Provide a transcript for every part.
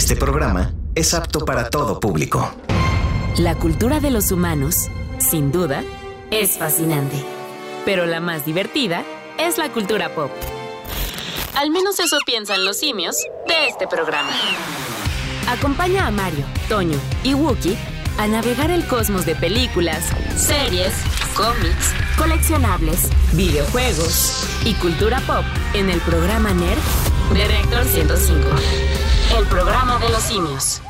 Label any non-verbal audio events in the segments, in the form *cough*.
Este programa es apto para todo público. La cultura de los humanos, sin duda, es fascinante. Pero la más divertida es la cultura pop. Al menos eso piensan los simios de este programa. Acompaña a Mario, Toño y Wookie a navegar el cosmos de películas, series, cómics, coleccionables, videojuegos y cultura pop en el programa Nerd de Reactor 105. El programa de los simios.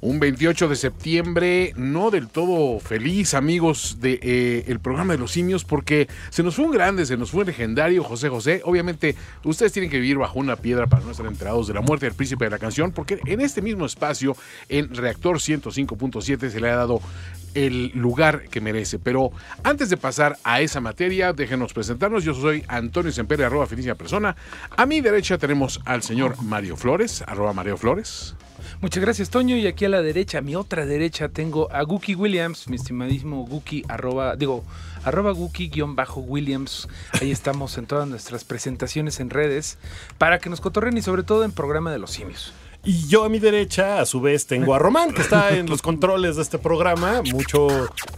Un 28 de septiembre, no del todo feliz, amigos de, eh, programa de los simios, porque se nos fue un grande, se nos fue un legendario José José. Obviamente, ustedes tienen que vivir bajo una piedra para no estar enterados de la muerte del príncipe de la canción, porque en este mismo espacio, en Reactor 105.7, se le ha dado el lugar que merece. Pero antes de pasar a esa materia, déjenos presentarnos. Yo soy Antonio Sempere, arroba felicia persona. A mi derecha tenemos al señor Mario Flores, arroba Mario Flores. Muchas gracias, Toño. Y aquí a la derecha, a mi otra derecha, tengo a Guki Williams, mi estimadísimo Guki, arroba, digo, arroba Guki-Williams. Ahí estamos en todas nuestras presentaciones en redes para que nos cotorren y sobre todo en programa de los simios. Y yo a mi derecha, a su vez, tengo a Román, que está en los controles de este programa. Mucho,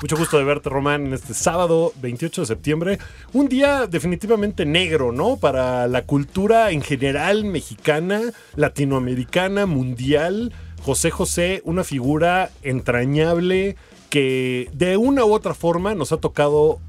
mucho gusto de verte, Román, en este sábado 28 de septiembre. Un día definitivamente negro, ¿no? Para la cultura en general mexicana, latinoamericana, mundial. José José, una figura entrañable que de una u otra forma nos ha tocado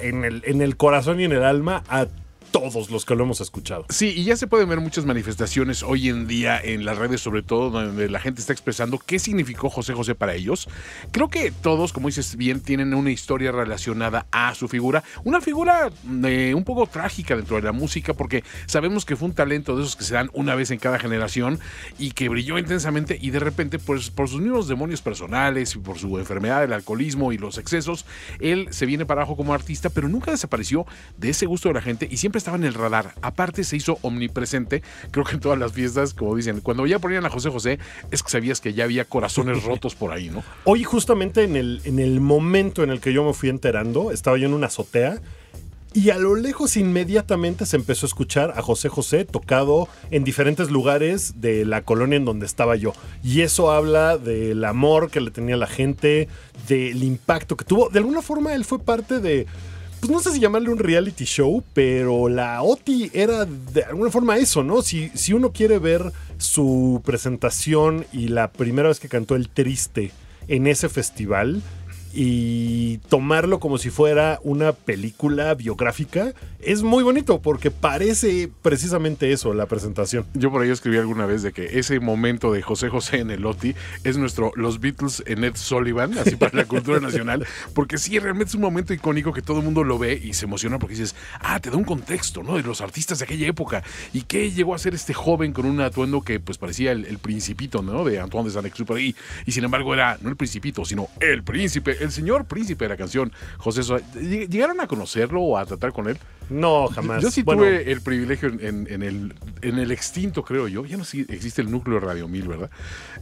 en, el, en el corazón y en el alma a todos los que lo hemos escuchado. Sí, y ya se pueden ver muchas manifestaciones hoy en día en las redes, sobre todo donde la gente está expresando qué significó José José para ellos. Creo que todos, como dices bien, tienen una historia relacionada a su figura, una figura eh, un poco trágica dentro de la música, porque sabemos que fue un talento de esos que se dan una vez en cada generación y que brilló intensamente y de repente, pues por sus mismos demonios personales y por su enfermedad del alcoholismo y los excesos, él se viene para abajo como artista, pero nunca desapareció de ese gusto de la gente y siempre estaba en el radar. Aparte se hizo omnipresente, creo que en todas las fiestas, como dicen, cuando ya ponían a José José, es que sabías que ya había corazones *laughs* rotos por ahí, ¿no? Hoy justamente en el, en el momento en el que yo me fui enterando, estaba yo en una azotea y a lo lejos inmediatamente se empezó a escuchar a José José tocado en diferentes lugares de la colonia en donde estaba yo. Y eso habla del amor que le tenía la gente, del impacto que tuvo. De alguna forma él fue parte de pues no sé si llamarle un reality show, pero la OTI era de alguna forma eso, ¿no? Si, si uno quiere ver su presentación y la primera vez que cantó El Triste en ese festival, y tomarlo como si fuera una película biográfica es muy bonito porque parece precisamente eso la presentación. Yo por ahí escribí alguna vez de que ese momento de José José en el OTI es nuestro Los Beatles en Ed Sullivan, así para la cultura *laughs* nacional, porque sí, realmente es un momento icónico que todo el mundo lo ve y se emociona porque dices, ah, te da un contexto, ¿no? De los artistas de aquella época y qué llegó a ser este joven con un atuendo que pues parecía el, principito, ¿no? De Antoine de Saint-Exupéry y sin embargo era no el principito, sino el príncipe el señor príncipe de la canción, José Sosa. ¿Llegaron a conocerlo o a tratar con él? No, jamás. Yo sí tuve el privilegio en, el, en el extinto, creo yo. Ya no sé existe el núcleo Radio 1000, ¿verdad?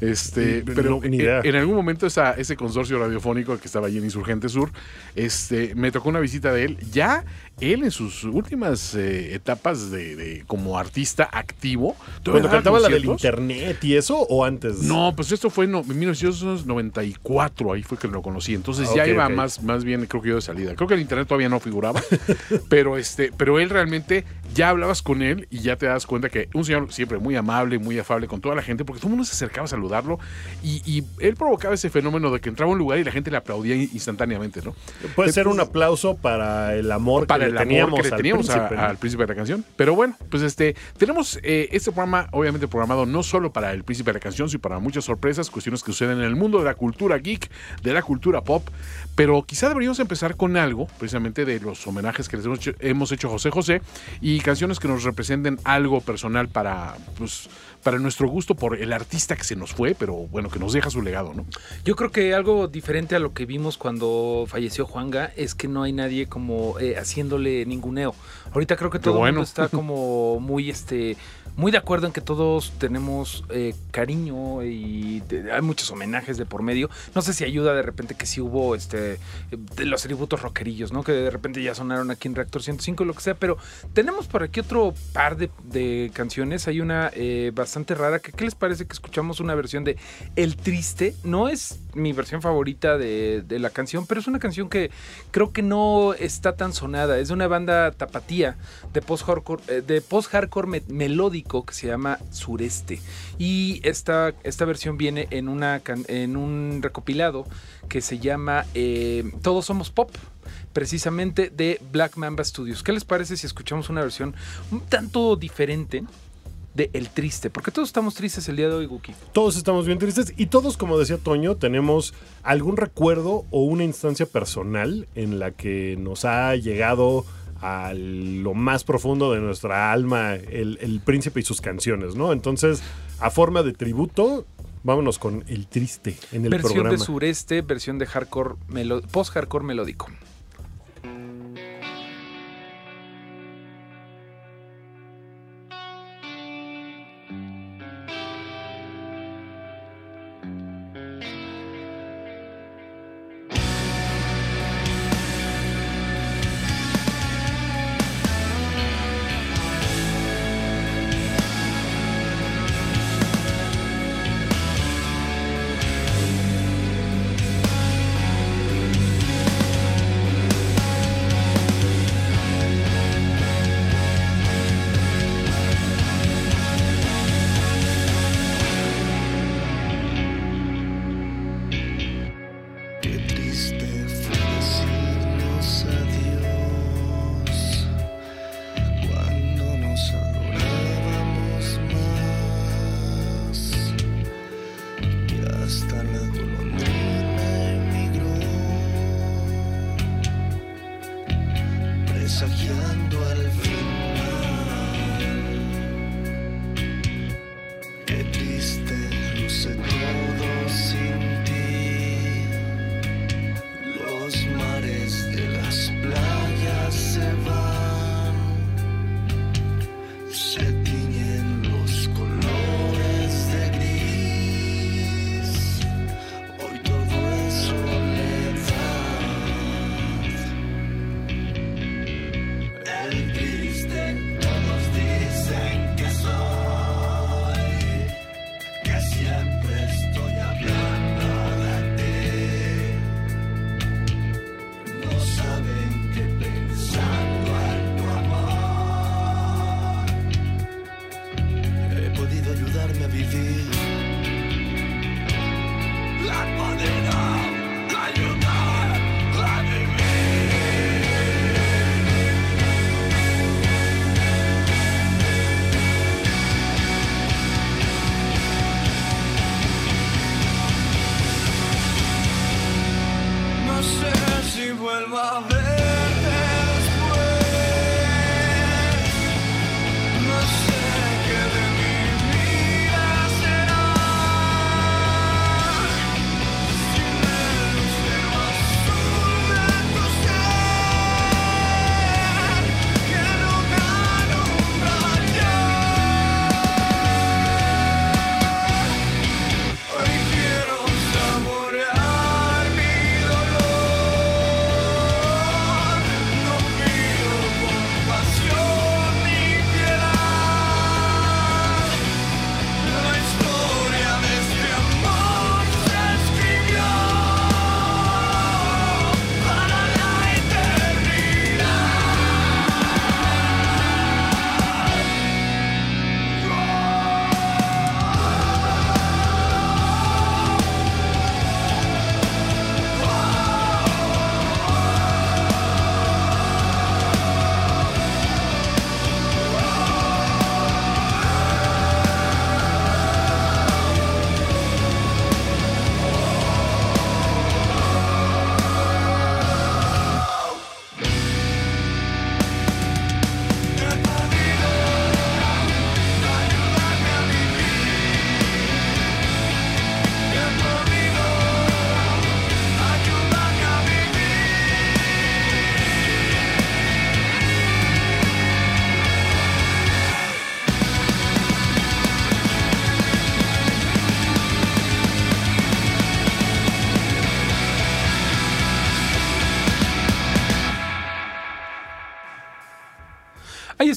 Este, pero en, algún momento esa, ese consorcio radiofónico que estaba allí en Insurgente Sur, este, me tocó una visita de él. Ya él en sus últimas eh, etapas de, como artista activo. Cuando cantaba la del internet y eso o antes? No, pues esto fue en 1994, ahí fue que lo conocí. Entonces ya iba más, más bien, creo que yo de salida. Creo que el internet todavía no figuraba, *laughs* pero este, pero él realmente ya hablabas con él y ya te das cuenta que un señor siempre muy amable, muy afable con toda la gente, porque todo el mundo se acercaba a saludarlo y, él provocaba ese fenómeno de que entraba a un lugar y la gente le aplaudía instantáneamente, ¿no? Puede ser un aplauso para el amor para que le teníamos, que teníamos al, príncipe, de la canción. Pero bueno, pues este tenemos eh, este programa obviamente programado no solo para el príncipe de la canción, sino para muchas sorpresas, cuestiones que suceden en el mundo de la cultura geek, de la cultura pop, pero quizá deberíamos empezar con algo, precisamente de los homenajes que les hemos hecho, hemos hecho a José José y canciones que nos representen algo personal para, pues, para nuestro gusto por el artista que se nos fue, pero bueno, que nos deja su legado, ¿no? Yo creo que algo diferente a lo que vimos cuando falleció Juanga es que no hay nadie como eh, haciéndole ninguneo. Ahorita creo que todo el mundo está *laughs* como muy este muy de acuerdo en que todos tenemos eh, cariño y hay muchos homenajes de por medio. No sé si ayuda de repente que sí hubo este los tributos rockerillos, ¿no? Que de repente ya sonaron aquí en Reactor 105, lo que sea, pero tenemos por aquí otro par de, canciones. Hay una eh, bastante rara. Que, ¿Qué les parece que escuchamos una versión de El Triste? No es mi versión favorita de, la canción, pero es una canción que creo que no está tan sonada. Es de una banda tapatía de post-hardcore eh, de post-hardcore me- que se llama Sureste. Y esta, esta versión viene en, una, en un recopilado que se llama eh, Todos Somos Pop precisamente de Black Mamba Studios. ¿Qué les parece si escuchamos una versión un tanto diferente de El Triste? Porque todos estamos tristes el día de hoy, Guki. Todos estamos bien tristes y todos, como decía Toño, tenemos algún recuerdo o una instancia personal en la que nos ha llegado a lo más profundo de nuestra alma el, el príncipe y sus canciones, ¿no? Entonces, a forma de tributo, vámonos con El Triste en el versión programa. de Sureste, versión de hardcore post-hardcore melódico. Presagiando al final.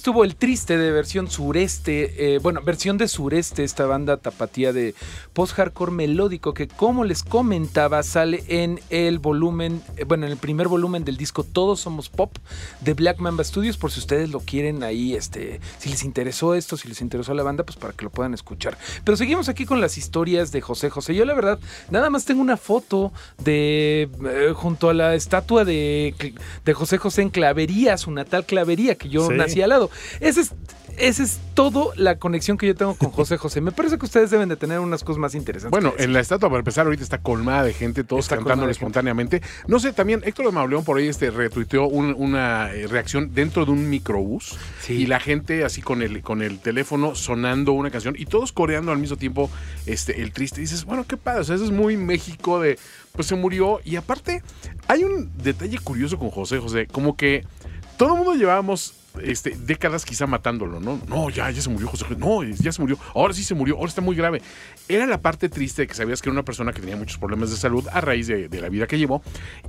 Estuvo el triste de versión sureste, eh, bueno, versión de sureste, esta banda tapatía de post-hardcore melódico que como les comentaba sale en el volumen, eh, bueno, en el primer volumen del disco Todos Somos Pop de Black Mamba Studios, por si ustedes lo quieren ahí, este, si les interesó esto, si les interesó la banda, pues para que lo puedan escuchar. Pero seguimos aquí con las historias de José José. Yo la verdad, nada más tengo una foto de, eh, junto a la estatua de, de José José en Clavería, su natal Clavería, que yo Sí. nací al lado. Ese es, esa es todo la conexión que yo tengo con *laughs* José José. Me parece que ustedes deben de tener unas cosas más interesantes. Bueno, en la estatua, para empezar, ahorita está colmada de gente, todos Está cantando gente. espontáneamente. No sé, también Héctor de Mauleón por ahí este, retuiteó un- una eh, reacción dentro de un microbús Sí. y la gente así con el, con el teléfono sonando una canción y todos coreando al mismo tiempo este, el triste. Y dices, bueno, qué padre, o sea, eso es muy México de, pues se murió. Y aparte, hay un detalle curioso con José José, como que todo el mundo llevábamos este, décadas quizá matándolo, ¿no? No, ya, ya se murió José José. No, ya se murió. Ahora sí se murió. Ahora está muy grave. Era la parte triste de que sabías que era una persona que tenía muchos problemas de salud a raíz de, de la vida que llevó.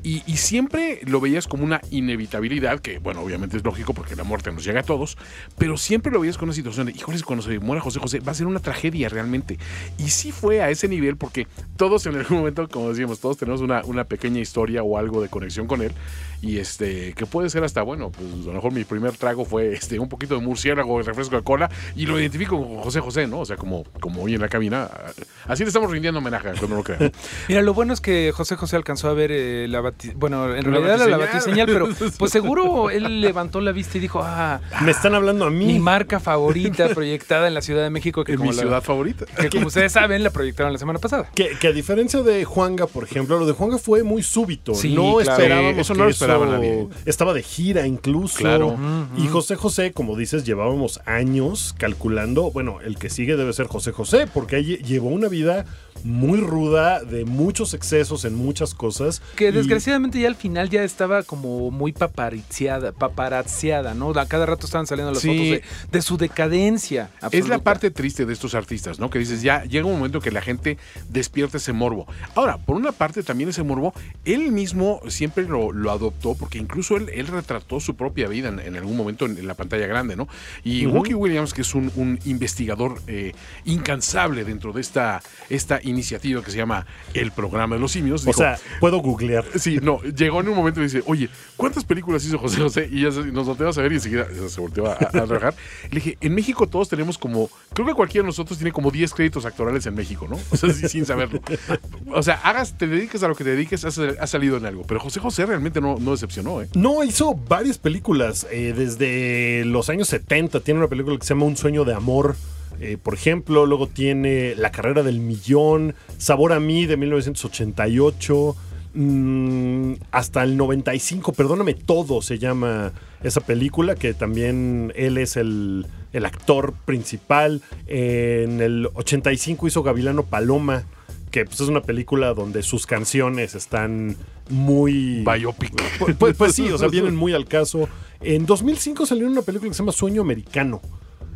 Y, y siempre lo veías como una inevitabilidad, que, bueno, obviamente es lógico porque la muerte nos llega a todos, pero siempre lo veías con una situación de, híjoles, cuando se muera José José, va a ser una tragedia realmente. Y sí fue a ese nivel porque todos en algún momento, como decíamos, todos tenemos una, una pequeña historia o algo de conexión con él. Y este, que puede ser hasta, bueno, pues a lo mejor mi primer trago fue este, un poquito de murciélago, el refresco de cola, y lo identifico con José José, ¿no? O sea, como, como hoy en la cabina. Así le estamos rindiendo homenaje, cuando lo crean. *laughs* Mira, lo bueno es que José José alcanzó a ver eh, la bati- bueno, en La realidad era la batiseñal. batiseñal, pero *laughs* pues seguro él levantó la vista y dijo, ah, Me están hablando a mí. mi marca favorita proyectada en la Ciudad de México, que En como, mi la- ciudad favorita. que como ustedes saben, la proyectaron la semana pasada. Que, que a diferencia de Juanga, por ejemplo, lo de Juanga fue muy súbito. Sí, no claro. esperábamos Sí, eso que no lo nadie. Estaba de gira incluso. Claro. Y José José, como dices, llevábamos años calculando. Bueno, el que sigue debe ser José José, porque llevó una vida muy ruda, de muchos excesos en muchas cosas. Que Y- desgraciadamente ya al final ya estaba como muy paparazziada, paparazziada, ¿no? A cada rato estaban saliendo las Sí. fotos de, de su decadencia. Es la parte triste de estos artistas, ¿no? Que dices, ya llega un momento que la gente despierta ese morbo. Ahora, por una parte también ese morbo, él mismo siempre lo, lo adoptó, porque incluso él, él retrató su propia vida en, en algún momento en, en la pantalla grande, ¿no? Y. Wookie Williams, que es un, un investigador eh, incansable dentro de esta, esta iniciativa que se llama El Programa de los Simios, O dijo, sea, puedo googlear. Sí, no, llegó en un momento y dice, oye, ¿cuántas películas hizo José José? Y ya nos volteamos a ver y enseguida se volteó a, a *laughs* trabajar. Le dije, en México todos tenemos como, creo que cualquiera de nosotros tiene como 10 créditos actorales en México, ¿no? O sea, sí, sin saberlo. O sea, hagas, te dediques a lo que te dediques, has, has salido en algo. Pero José José realmente no, no decepcionó, ¿eh? No, hizo varias películas eh, desde los años 70. Tiene una película que se llama Un sueño de amor. Eh, por ejemplo, luego tiene La carrera del millón, Sabor a mí de 1988, mm, hasta el 95, perdóname todo, se llama esa película, que también él es el, el actor principal. en el 85 hizo Gavilano Paloma, que pues, es una película donde sus canciones están muy... Biopic. Pues, pues- pues sí, o sea, vienen muy al caso. En 2005 salió una película que se llama Sueño Americano.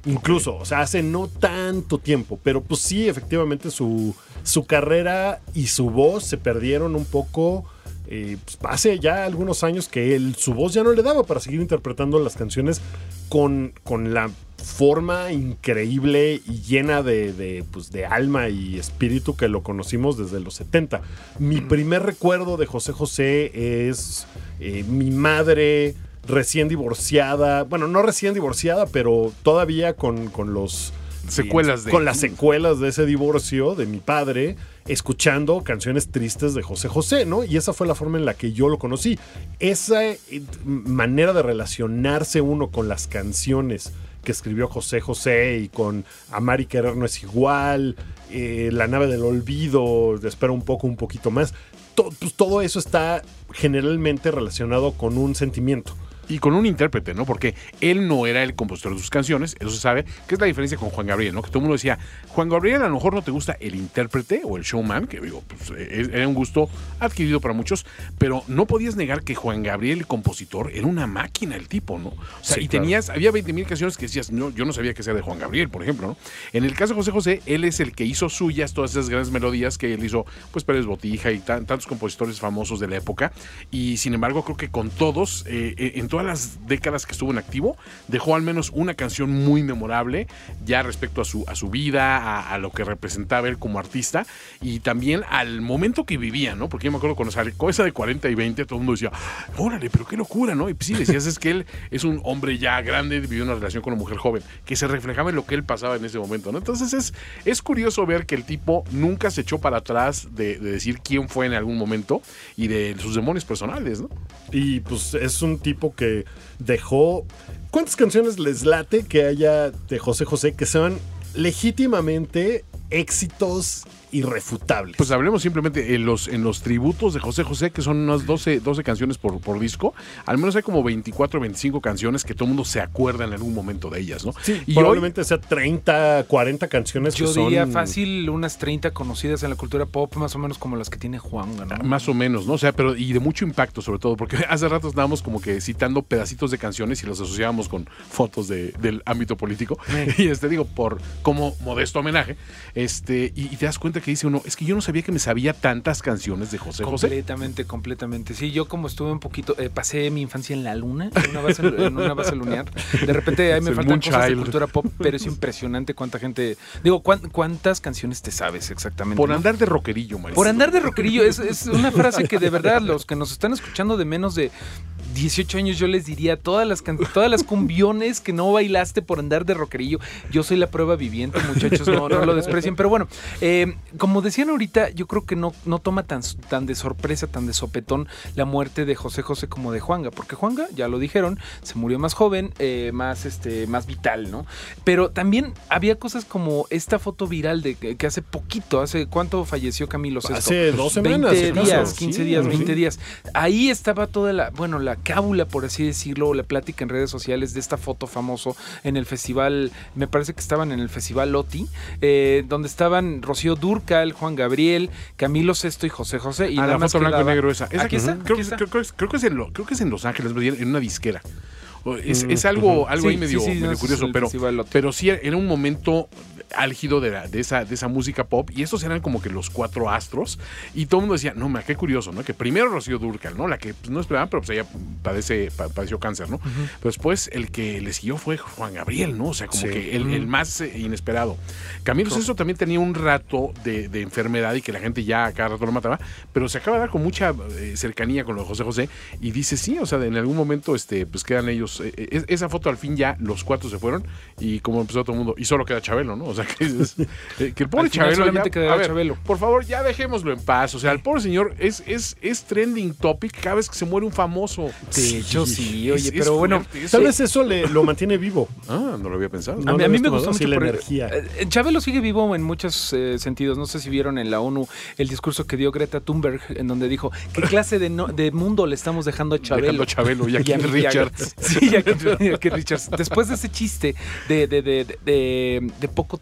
Incluso, o sea, hace no tanto tiempo, pero pues sí, efectivamente su, su carrera y su voz se perdieron un poco. eh, pues, hace ya algunos años que él, su voz ya no le daba para seguir interpretando las canciones con, con la forma increíble y llena de, de, pues, de alma y espíritu que lo conocimos desde los 70. Mi primer recuerdo de José José es eh, mi madre recién divorciada, bueno, no recién divorciada, pero todavía con, con los... Secuelas de- Con las secuelas de ese divorcio de mi padre, escuchando canciones tristes de José José, ¿no? Y esa fue la forma en la que yo lo conocí. Esa eh, manera de relacionarse uno con las canciones que escribió José José y con Amar y Querer no es igual, eh, La nave del olvido, espera un poco, un poquito más. To- pues, todo eso está generalmente relacionado con un sentimiento. Y con un intérprete, ¿no? Porque él no era el compositor de sus canciones, eso se sabe, que es la diferencia con Juan Gabriel, ¿no? Que todo el mundo decía, Juan Gabriel a lo mejor no te gusta el intérprete o el showman, que digo, pues, eh, era un gusto adquirido para muchos, pero no podías negar que Juan Gabriel, el compositor, era una máquina el tipo, ¿no? O sea, Sí, y claro. tenías, había 20 mil canciones que decías, no, yo no sabía que sea de Juan Gabriel, por ejemplo, ¿no? En el caso de José José, él es el que hizo suyas todas esas grandes melodías que él hizo, pues Pérez Botija y tan- tantos compositores famosos de la época, y sin embargo creo que con todos, eh, eh, en todas las décadas que estuvo en activo, dejó al menos una canción muy memorable ya respecto a su, a su vida, a, a lo que representaba él como artista y también al momento que vivía, ¿no? Porque yo me acuerdo cuando sacó esa de 40 y 20, todo el mundo decía, órale, pero qué locura, ¿no? Y pues sí, decías es que él es un hombre ya grande, vivió una relación con una mujer joven, que se reflejaba en lo que él pasaba en ese momento, ¿no? Entonces es, es curioso ver que el tipo nunca se echó para atrás de, de decir quién fue en algún momento y de sus demonios personales, ¿no? Y pues es un tipo que dejó. ¿Cuántas canciones les late que haya de José José que sean legítimamente éxitos irrefutables? Pues hablemos simplemente en los, en los tributos de José José, que son unas 12, 12 canciones por, por disco. Al menos hay como 24 o 25 canciones que todo el mundo se acuerda en algún momento de ellas, ¿no? Sí, y hoy, probablemente sea 30, 40 canciones Yo que son. diría fácil unas 30 conocidas en la cultura pop, más o menos como las que tiene Juan, ¿no? más o menos, ¿no? O sea, pero y de mucho impacto sobre todo, porque *laughs* hace rato estábamos como que citando pedacitos de canciones y los asociábamos con fotos de- del ámbito político. *laughs* Y este digo, por como modesto homenaje, este, y, y te das cuenta que dice uno, es que yo no sabía que me sabía tantas canciones de José José. Completamente, completamente. Sí, yo como estuve un poquito, eh, pasé mi infancia en la luna, en una base, en una base lunar. De repente ahí me faltan cosas de cultura pop, pero es impresionante cuánta gente. Digo, ¿cuán- ¿cuántas canciones te sabes exactamente? Por no? andar de rockerillo, Mauricio. Por andar de rockerillo, es, es una frase que de verdad los que nos están escuchando de menos de 18 años, yo les diría todas las, todas las cumbiones que no bailaste por andar de rockerillo. Yo soy la prueba viviente, muchachos, no, no lo desprecien. Pero bueno, eh, como decían ahorita, yo creo que no, no toma tan, tan de sorpresa, tan de sopetón la muerte de José José como de Juanga, porque Juanga, ya lo dijeron, se murió más joven, eh, más, este, más vital, ¿no? Pero también había cosas como esta foto viral de que, que hace poquito, hace cuánto falleció Camilo Sesto. Hace dos semanas, 20 si acaso. días, 15 Sí, días, sí. 20 días. Ahí estaba toda la, bueno, la cábula, por así decirlo, o la plática en redes sociales de esta foto famoso en el festival, me parece que estaban en el festival Loti, eh, donde estaban Rocío Durcal, Juan Gabriel, Camilo Sesto y José José. Y Ah, la foto blanco y negro esa. Esa Aquí está, creo, aquí está. creo- creo- creo que es en creo que es en Los Ángeles, en una disquera. Es, es algo, algo Sí, ahí medio, sí, sí, medio no, ese curioso, pero, pero sí era un momento álgido de, la- de esa, de esa música pop y estos eran como que los cuatro astros y todo el mundo decía, no, ma, qué curioso, ¿no? Que primero Rocío Durcal, ¿no? La que pues, no esperaban, pero pues ella padece, pa- padeció cáncer, ¿no? Pero después el que le siguió fue Juan Gabriel, ¿no? O sea, como Sí. que el, el más eh, inesperado. Camilo Sesto también tenía un rato de, de enfermedad y que la gente ya a cada rato lo mataba, pero se acaba de dar con mucha eh, cercanía con lo de José José y dice, sí, o sea, en algún momento este, pues quedan ellos, eh, esa foto al fin ya los cuatro se fueron y como empezó todo el mundo, y solo queda Chabelo, ¿no? O sea, que, es- *laughs* eh, que el pobre Chabelo, solamente ya- quedará a ver, Chabelo. por favor, ya dejémoslo en paz, o sea, el pobre señor es, es, es trending topic cada vez que se muere un famoso. De hecho, sí, oye, Es- es pero bueno. Tal vez eso le, lo mantiene vivo. *laughs* Ah, no lo había pensado. A mí, a mí me gustó mucho la energía. eh, Chabelo sigue vivo en muchos eh, sentidos. No sé si vieron en la ONU el discurso que dio Greta Thunberg, en donde dijo qué clase de, no- de mundo le estamos dejando a Chabelo. Dejando a Chabelo y a *laughs* Keith Richards. Sí, y a Richards. Después de ese chiste de, de, de, de- de- de poco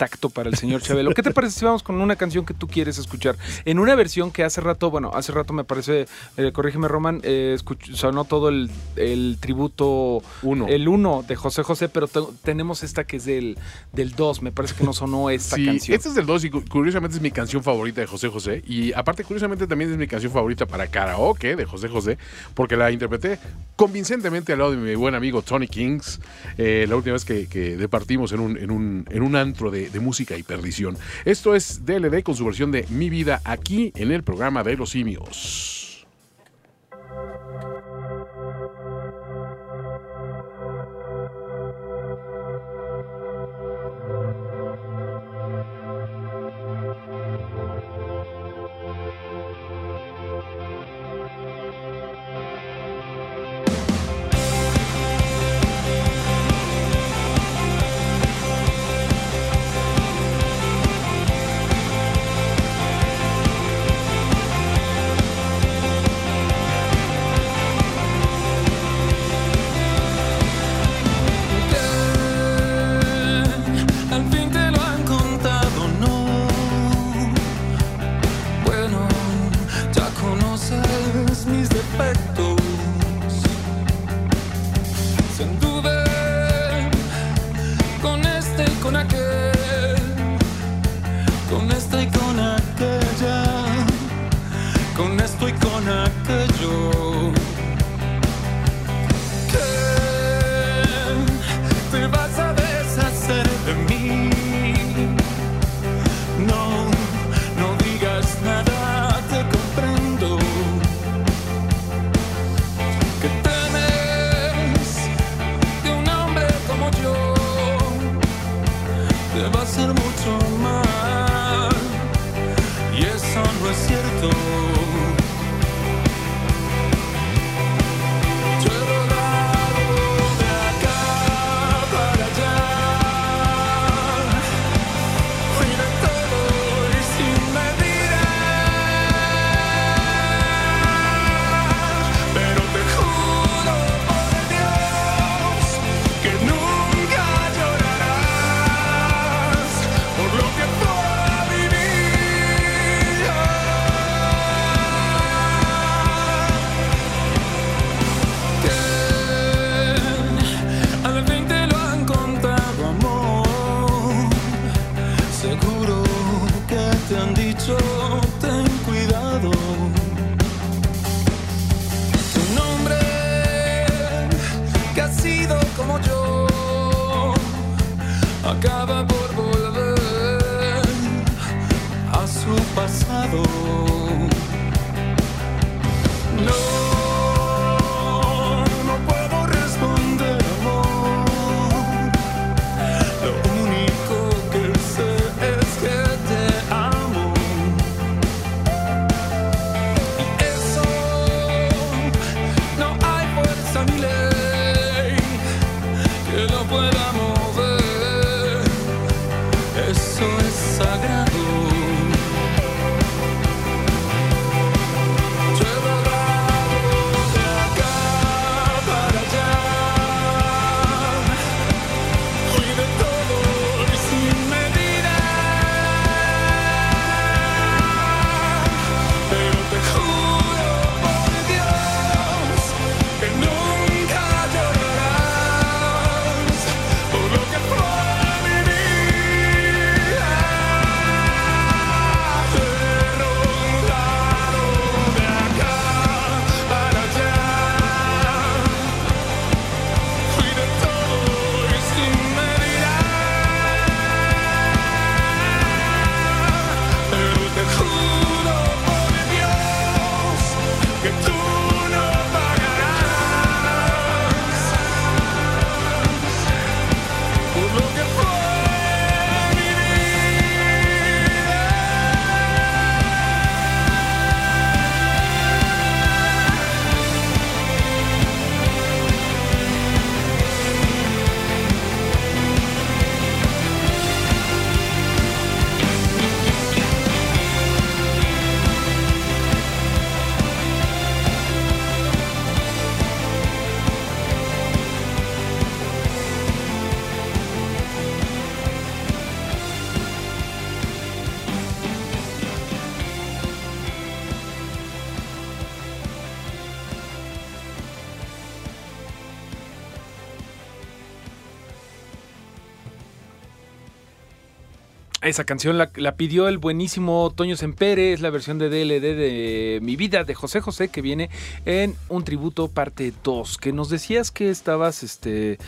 tacto para el señor *laughs* Chabelo, ¿qué te parece si vamos con una canción que tú quieres escuchar? En una versión que hace rato, bueno, hace rato me parece, eh, corrígeme Roman, eh, escuch- sonó todo el, el tributo Uno. el 1 de José José, pero te- tenemos esta que es del 2. Me parece que no sonó esta Sí, canción. este es del 2 y cu- curiosamente es mi canción favorita de José José. Y aparte, curiosamente también es mi canción favorita para karaoke de José José, porque la interpreté convincentemente al lado de mi buen amigo Tony Kings, eh, la última vez que, que departimos en un, en un, en un antro de, de música y perdición. Esto es DLD con su versión de Mi Vida aquí en el programa de los simios. Esa canción la, la pidió el buenísimo Toño Sempere, es la versión de DLD de Mi Vida de José José que viene en un tributo parte 2, que nos decías que estabas, este,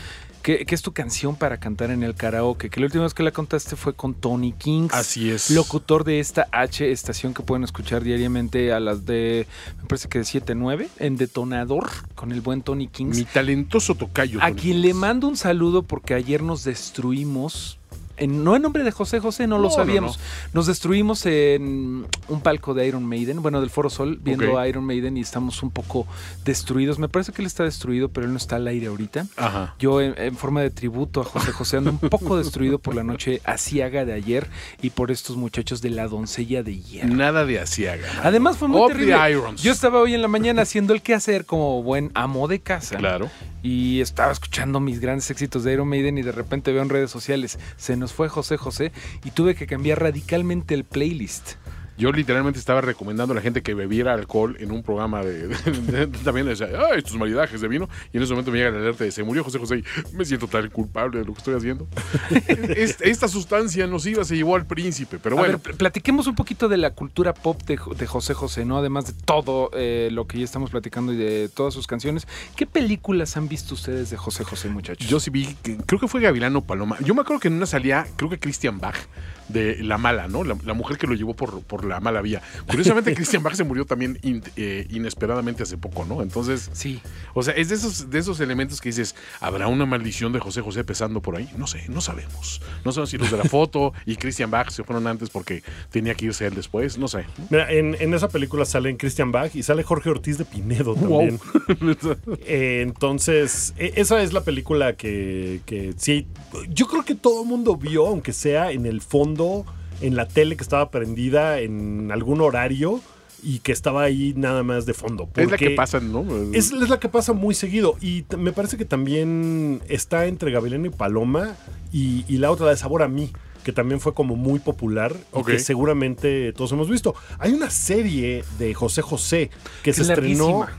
que, que es tu canción para cantar en el karaoke, que la última vez que la contaste fue con Tony Kings. Así es. Locutor de esta H estación que pueden escuchar diariamente a las de, me parece que de 7 9, en Detonador, con el buen Tony Kings. Mi talentoso tocayo. A Tony quien Kings. le mando un saludo porque ayer nos destruimos. En- no en nombre de José José, no, lo No, no, sabíamos. Nos destruimos en un palco de Iron Maiden, bueno, del Foro Sol, viendo a Iron Maiden y estamos un poco destruidos. Me parece que él está destruido, pero él no está al aire ahorita. Ajá. Yo, en, en forma de tributo a José José, ando un poco destruido por la noche asiaga de ayer y por estos muchachos de la doncella de hierro. Nada de asiaga. Además fue muy the terrible. Yo estaba hoy en la mañana haciendo el quehacer como buen amo de casa. Claro. Y estaba escuchando mis grandes éxitos de Iron Maiden y de repente veo en redes sociales, se nos fue José José y tuve que cambiar radicalmente el playlist. Yo literalmente estaba recomendando a la gente que bebiera alcohol en un programa de, de- de- también decía, ah, estos maridajes de vino. Y en ese momento me llega la alerta de se murió José José y me siento tan culpable de lo que estoy haciendo. *laughs* Es- esta sustancia nociva se llevó al príncipe, pero A bueno. ver, platiquemos un poquito de la cultura pop de, Jo- de José José, ¿no? Además de todo eh, lo que ya estamos platicando y de todas sus canciones. ¿Qué películas han visto ustedes de José José, muchachos? Yo sí vi, creo que fue Gavilano Paloma. Yo me acuerdo que en una salía, creo que Christian Bach, de La Mala, ¿no? La, la mujer que lo llevó por, por la mala vía. Curiosamente, *laughs* Christian Bach se murió también in- eh, inesperadamente hace poco, ¿no? Entonces, Sí. o sea, es de esos, de esos elementos que dices, ¿habrá una maldición de José José pesando por ahí? No sé, no sabemos. No sabemos si los de la foto *laughs* y Christian Bach se fueron antes porque tenía que irse él después, no sé. Mira, en, en esa película salen Christian Bach y sale Jorge Ortiz de Pinedo también. *laughs* Eh, entonces, e- esa es la película que, que sí. Yo creo que todo el mundo vio, aunque sea en el fondo, en la tele que estaba prendida, en algún horario y que estaba ahí nada más de fondo. es la que pasa, ¿no? Es, es la que pasa muy seguido. Y me parece que también está entre Gavilano y Paloma y, y la otra, la de Sabor a mí, que también fue como muy popular y que seguramente todos hemos visto. Hay una serie de José José que se Es estrenó. larguísima.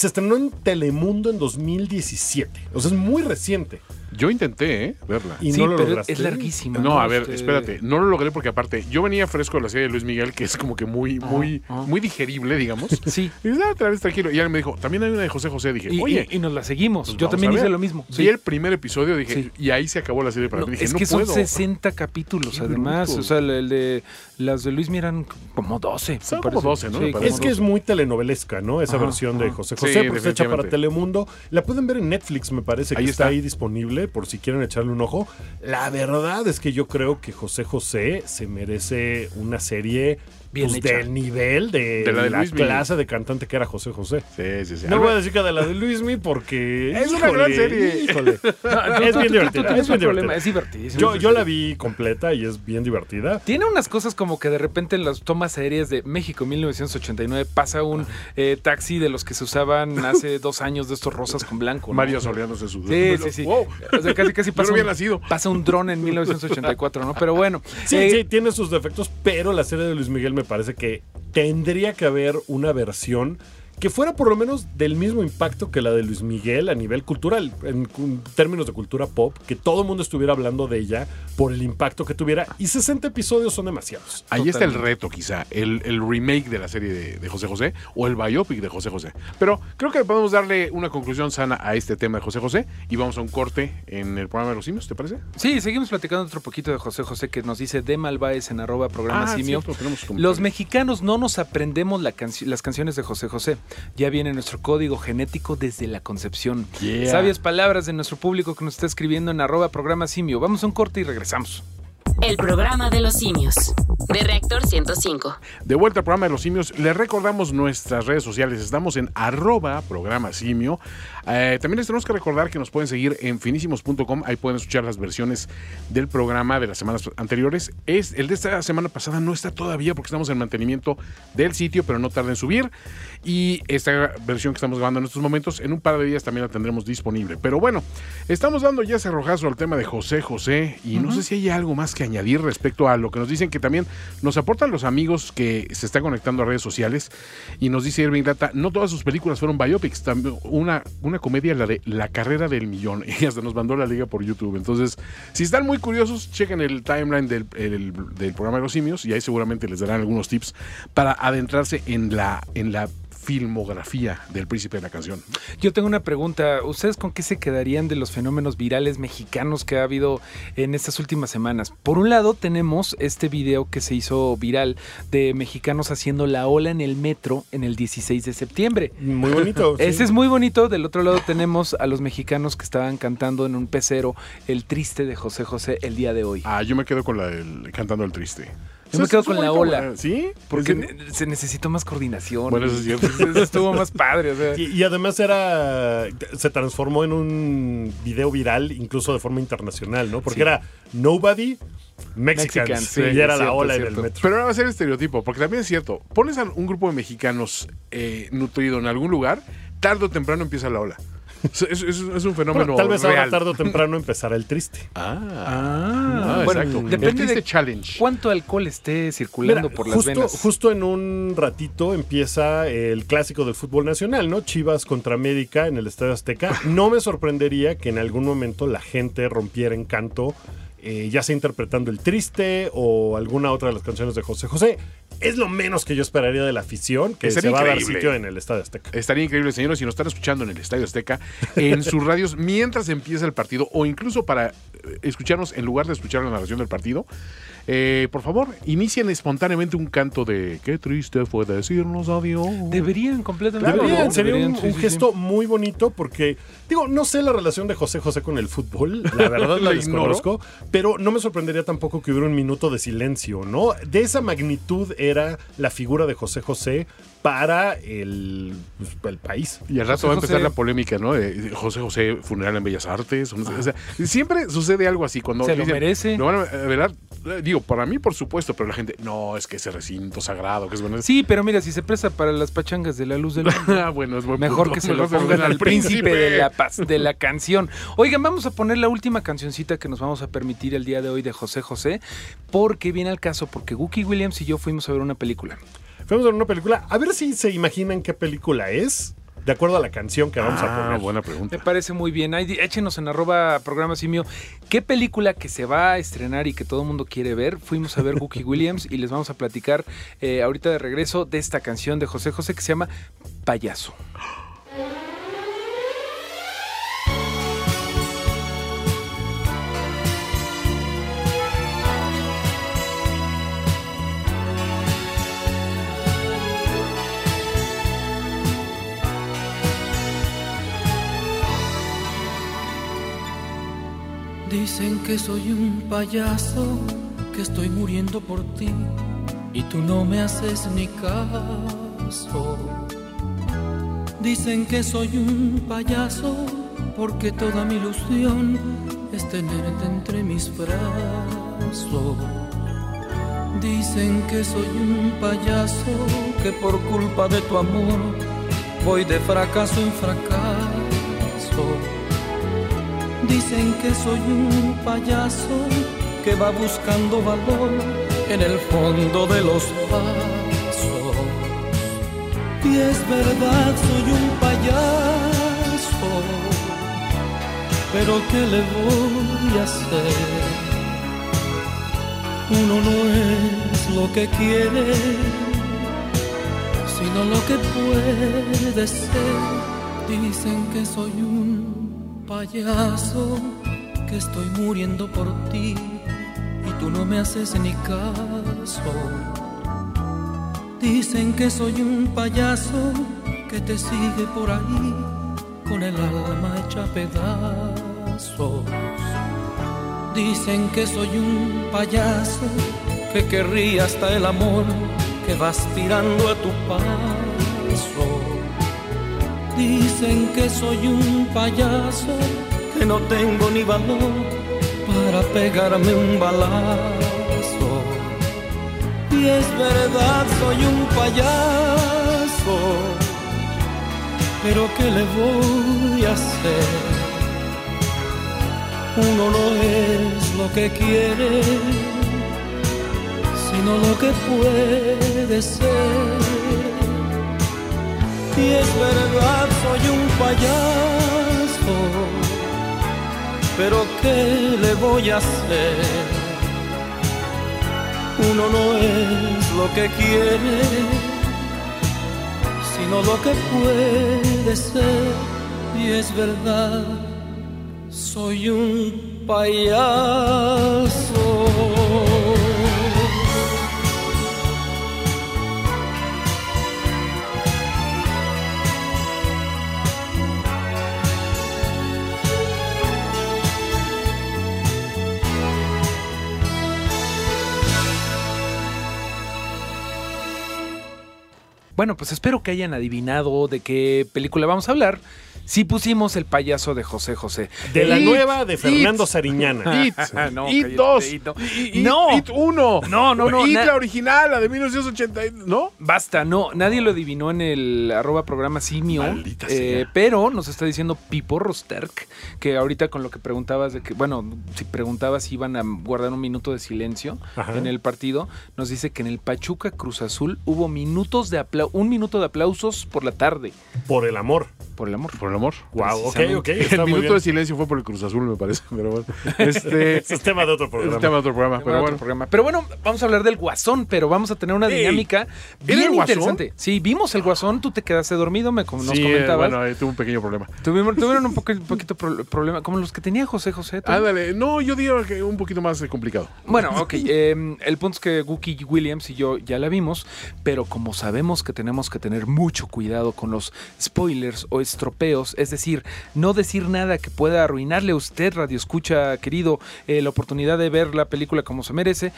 Se estrenó en Telemundo en 2017. O sea, es muy reciente. Yo intenté, ¿eh? Verla. Y sí, no lo pero lograste. es larguísima. No, a ver, Este, espérate. No lo logré porque aparte, yo venía fresco de la serie de Luis Miguel, que es como que muy, muy, ajá. muy digerible, digamos. *laughs* Sí. Y dices, ah, otra vez tranquilo. Y alguien me dijo, también hay una de José José. Dije, Y, oye, y- y nos la seguimos. pues Yo también hice lo mismo. Vi Sí. el primer episodio, dije, Sí. y ahí se acabó la serie para No, mí. Dije, es no que son puedo. 60 capítulos, Qué además. bruto. O sea, el, de las de Luis miran como 12. Son como parece. 12, ¿no? Sí. Es que es muy telenovelesca, ¿no? Esa Ajá, versión de. José José, porque está hecha para. Telemundo. La pueden ver en Netflix, me parece, que está. ahí disponible, por si quieren echarle un ojo. La verdad es que yo creo que José José se merece una serie Bien pues, hecha. del nivel de, De la de clase de cantante que era José José. Sí, sí, sí. No Albert- voy a decir que de la de Luismi porque. *laughs* Es una gran serie. híjole. *laughs* No, es tú- bien tú- tú- divertida. es un bien problema, divertida. Es divertidísimo. Yo, yo la vi completa y es bien divertida. Tiene unas cosas como que de repente en las tomas aéreas de México 1989 pasa un eh, taxi de los que se usaban hace *laughs* dos años de estos rosas con blanco. ¿no? Mario Soleano se sudó. Sí, sí, sí. Wow. O sea, casi, casi Yo pasa, no había un, nacido. pasa un dron en 1984, ¿no? Pero bueno. Sí, eh, sí, tiene sus defectos, pero la serie de Luis Miguel me parece que tendría que haber una versión que fuera por lo menos del mismo impacto que la de Luis Miguel a nivel cultural, en términos de cultura pop, que todo el mundo estuviera hablando de ella por el impacto que tuviera, y 60 episodios son demasiados. Ahí está el reto, quizá, el, el remake de la serie de, de José José o el biopic de José José. Pero creo que podemos darle una conclusión sana a este tema de José José y vamos a un corte en el programa de los simios, ¿te parece? Sí, seguimos platicando otro poquito de José José que nos dice de Malváez en arroba programa Ah, simio. cierto. Los mexicanos no nos aprendemos la las canciones de José José. Ya viene nuestro código genético desde la concepción. Yeah. Sabias palabras de nuestro público que nos está escribiendo en arroba programa simio. Vamos a un corte y regresamos. El programa de los simios. De Reactor 105. De vuelta al programa de los simios, les recordamos nuestras redes sociales. Estamos en arroba programa simio. Eh, también les tenemos que recordar que nos pueden seguir en finísimos.com. Ahí pueden escuchar las versiones del programa de las semanas anteriores. Es El de esta semana pasada no está todavía porque estamos en mantenimiento del sitio, pero no tarda en subir. Y esta versión que estamos grabando en estos momentos, en un par de días también la tendremos disponible. Pero bueno, estamos dando ya ese rojazo al tema de José José. Y no sé si hay algo más que añadir respecto a lo que nos dicen que también nos aportan los amigos que se están conectando a redes sociales. Y nos dice Irving Data, no todas sus películas fueron biopics, también una, una comedia, la de La carrera del millón. *laughs* Y hasta nos mandó la liga por YouTube. Entonces, si están muy curiosos, chequen el timeline del, el- del programa de los simios y ahí seguramente les darán algunos tips para adentrarse en la, en la filmografía del príncipe de la canción. Yo tengo una pregunta. ¿Ustedes con qué se quedarían de los fenómenos virales mexicanos que ha habido en estas últimas semanas? Por un lado, tenemos este video que se hizo viral de mexicanos haciendo la ola en el metro en el 16 de septiembre. Muy bonito. *laughs* sí. Ese es muy bonito. Del otro lado tenemos a los mexicanos que estaban cantando en un pecero el triste de José José el día de hoy. Ah, yo me quedo con la del cantando el triste. Yo me quedo con la ola. ¿verdad? ¿Sí? Porque se necesitó más coordinación. Bueno, eso es cierto. *laughs* Eso estuvo más padre. o sea. Y, y además era. Se transformó en un video viral, incluso de forma internacional, ¿no? Porque Sí. era Nobody Mexicans. Mexicans, sí, y era la cierto, ola en el metro. Pero ahora va a ser estereotipo, porque también es cierto. Pones a un grupo de mexicanos eh, nutrido en algún lugar, tarde o temprano empieza la ola. Es, *laughs* es- es- es un fenómeno Bueno, tal vez ahora tarde o temprano empezará el triste. *laughs* Ah, Ah, ah, bueno, exacto. depende el de challenge. cuánto alcohol esté circulando Mira, por las justo, venas. justo en un ratito empieza el clásico del fútbol nacional, ¿no? Chivas contra América en el Estadio Azteca. *laughs* No me sorprendería que en algún momento la gente rompiera en canto, eh, ya sea interpretando el triste o alguna otra de las canciones de José José. Es lo menos que yo esperaría de la afición que Estaría se va a dar increíble. sitio en el Estadio Azteca. Estaría increíble, señores, si nos están escuchando en el Estadio Azteca, en sus *laughs* radios, mientras empieza el partido, o incluso para eh, escucharnos en lugar de escuchar la narración del partido, eh, por favor, inicien espontáneamente un canto de Qué triste fue decirnos adiós. Deberían completamente. Deberían, ¿no? sería un, Deberían, sí, un sí, sí. gesto muy bonito porque, digo, no sé la relación de José José con el fútbol, la verdad *laughs* la desconozco, pero no me sorprendería tampoco que hubiera un minuto de silencio, ¿no? De esa magnitud era la figura de José José para el, pues, el país. Y al rato José va a empezar José. la polémica, ¿no? De José José, funeral en Bellas Artes. o no sé, o sea, siempre sucede algo así. Cuando Se lo merece. "Me van a velar", eh, digo, para mí, por supuesto, pero la gente, no, es que ese recinto sagrado, que es bueno. Sí, pero mira, si se presta para las pachangas de la luz del *laughs* mundo, Ah, bueno, es buen Mejor punto. que se lo pongan al príncipe de la, paz, de la *laughs* canción. Oigan, vamos a poner la última cancioncita que nos vamos a permitir el día de hoy de José José, porque viene al caso, porque Gookie Williams y yo fuimos a ver una película. Fuimos a ver una película, a ver si se imaginan qué película es. de acuerdo a la canción que vamos a Ah, poner. buena Me pregunta. parece muy bien. Ahí, échenos en arroba programa simio. ¿Qué película que se va a estrenar y que todo el mundo quiere ver? Fuimos a ver Gookie *laughs* Williams y les vamos a platicar eh, ahorita de regreso de esta canción de José José que se llama Payaso. Dicen que soy un payaso, que estoy muriendo por ti y tú no me haces ni caso. Dicen que soy un payaso porque toda mi ilusión es tenerte entre mis brazos. Dicen que soy un payaso que por culpa de tu amor voy de fracaso en fracaso. Dicen que soy un payaso que va buscando valor en el fondo de los pasos. Y es verdad, soy un payaso, pero ¿qué le voy a hacer? Uno no es lo que quiere, sino lo que puede ser. Dicen que soy un payaso, que estoy muriendo por ti y tú no me haces ni caso. Dicen que soy un payaso que te sigue por ahí con el alma hecha pedazos. Dicen que soy un payaso que querría hasta el amor que va aspirando a tu paso. Dicen que soy un payaso que no tengo ni valor para pegarme un balazo. Y es verdad, soy un payaso, pero ¿qué le voy a hacer? Uno no es lo que quiere, sino lo que puede ser. Y es verdad, soy un payaso, pero ¿qué le voy a hacer? Uno no es lo que quiere, sino lo que puede ser. Y es verdad, soy un payaso. Bueno, pues espero que hayan adivinado de qué película vamos a hablar. Si pusimos el payaso de José José. De la It, nueva de Fernando *laughs* It. Sariñana. It, No, It cállate, 2, It no. It, No. It 1. No, no, no, It la original, la de 1980, ¿no? Basta, no, nadie lo adivinó en el arroba programa simio. Maldita eh, sea. pero nos está diciendo Pipo Rosterk, que ahorita con lo que preguntabas de que, bueno, si preguntabas si iban a guardar un minuto de silencio Ajá. en el partido, nos dice que en el Pachuca Cruz Azul hubo minutos de un minuto de aplausos por la tarde. Por el amor. Por el amor. Por el amor. Wow, ok, ok. *laughs* El muy minuto bien. de silencio fue por el Cruz Azul, me parece. Pero bueno. *laughs* Este. Ese es tema de otro es programa. tema de otro programa. Pero bueno. programa. Pero bueno, vamos a hablar del Guasón, pero vamos a tener una Ey, dinámica ¿era bien el Guasón? interesante. Sí, vimos el Guasón, tú te quedaste dormido, me como nos Sí, eh, comentabas. bueno, eh, tuve un pequeño problema. Tuvimos, tuvieron un *laughs* poco, un poquito pro- problema, como los que tenía José José. ¿tú? Ándale. No, yo digo que un poquito más eh, complicado. Bueno, ok. eh, el punto es que Gookie Williams y yo ya la vimos, pero como sabemos que tenemos que tener mucho cuidado con los spoilers o estropeos, es decir, no decir nada que pueda arruinarle a usted, Radio Escucha, querido, eh, la oportunidad de ver la película como se merece.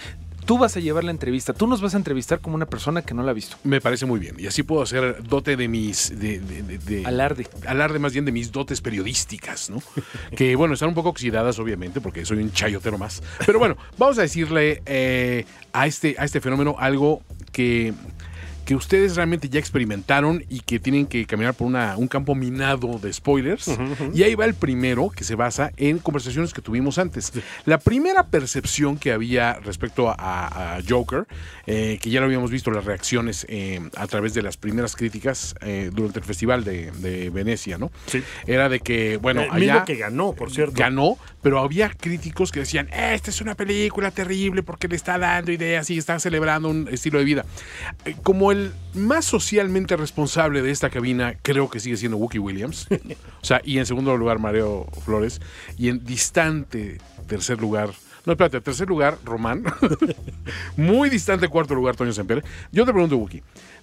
Tú vas a llevar la entrevista, tú nos vas a entrevistar como una persona que no la ha visto. Me parece muy bien. Y así puedo hacer dote de mis. De, de- de- de- Alarde. alarde más bien de mis dotes periodísticas, ¿no? *laughs* que bueno, están un poco oxidadas, obviamente, porque soy un chayotero más. Pero bueno, vamos a decirle eh, a, este, a este fenómeno algo que, que ustedes realmente ya experimentaron y que tienen que caminar por una, un campo minado de spoilers. Y ahí va el primero, que se basa en conversaciones que tuvimos antes. La primera percepción que había respecto a, a Joker, eh, que ya lo habíamos visto, las reacciones eh, a través de las primeras críticas eh, durante el Festival de, de Venecia, ¿no? Sí. Era de que, bueno, allá que ganó, por cierto. ganó, pero había críticos que decían, esta es una película terrible porque le está dando ideas y está celebrando un estilo de vida. Como el más socialmente responsable de esta cabina, creo que sigue siendo Wookie Williams. *laughs* o sea, y en segundo lugar Mario Flores. Y en distante tercer lugar... No, espérate, tercer lugar, Román. *laughs* Muy distante cuarto lugar, Toño Semper. Yo te pregunto, Wookie,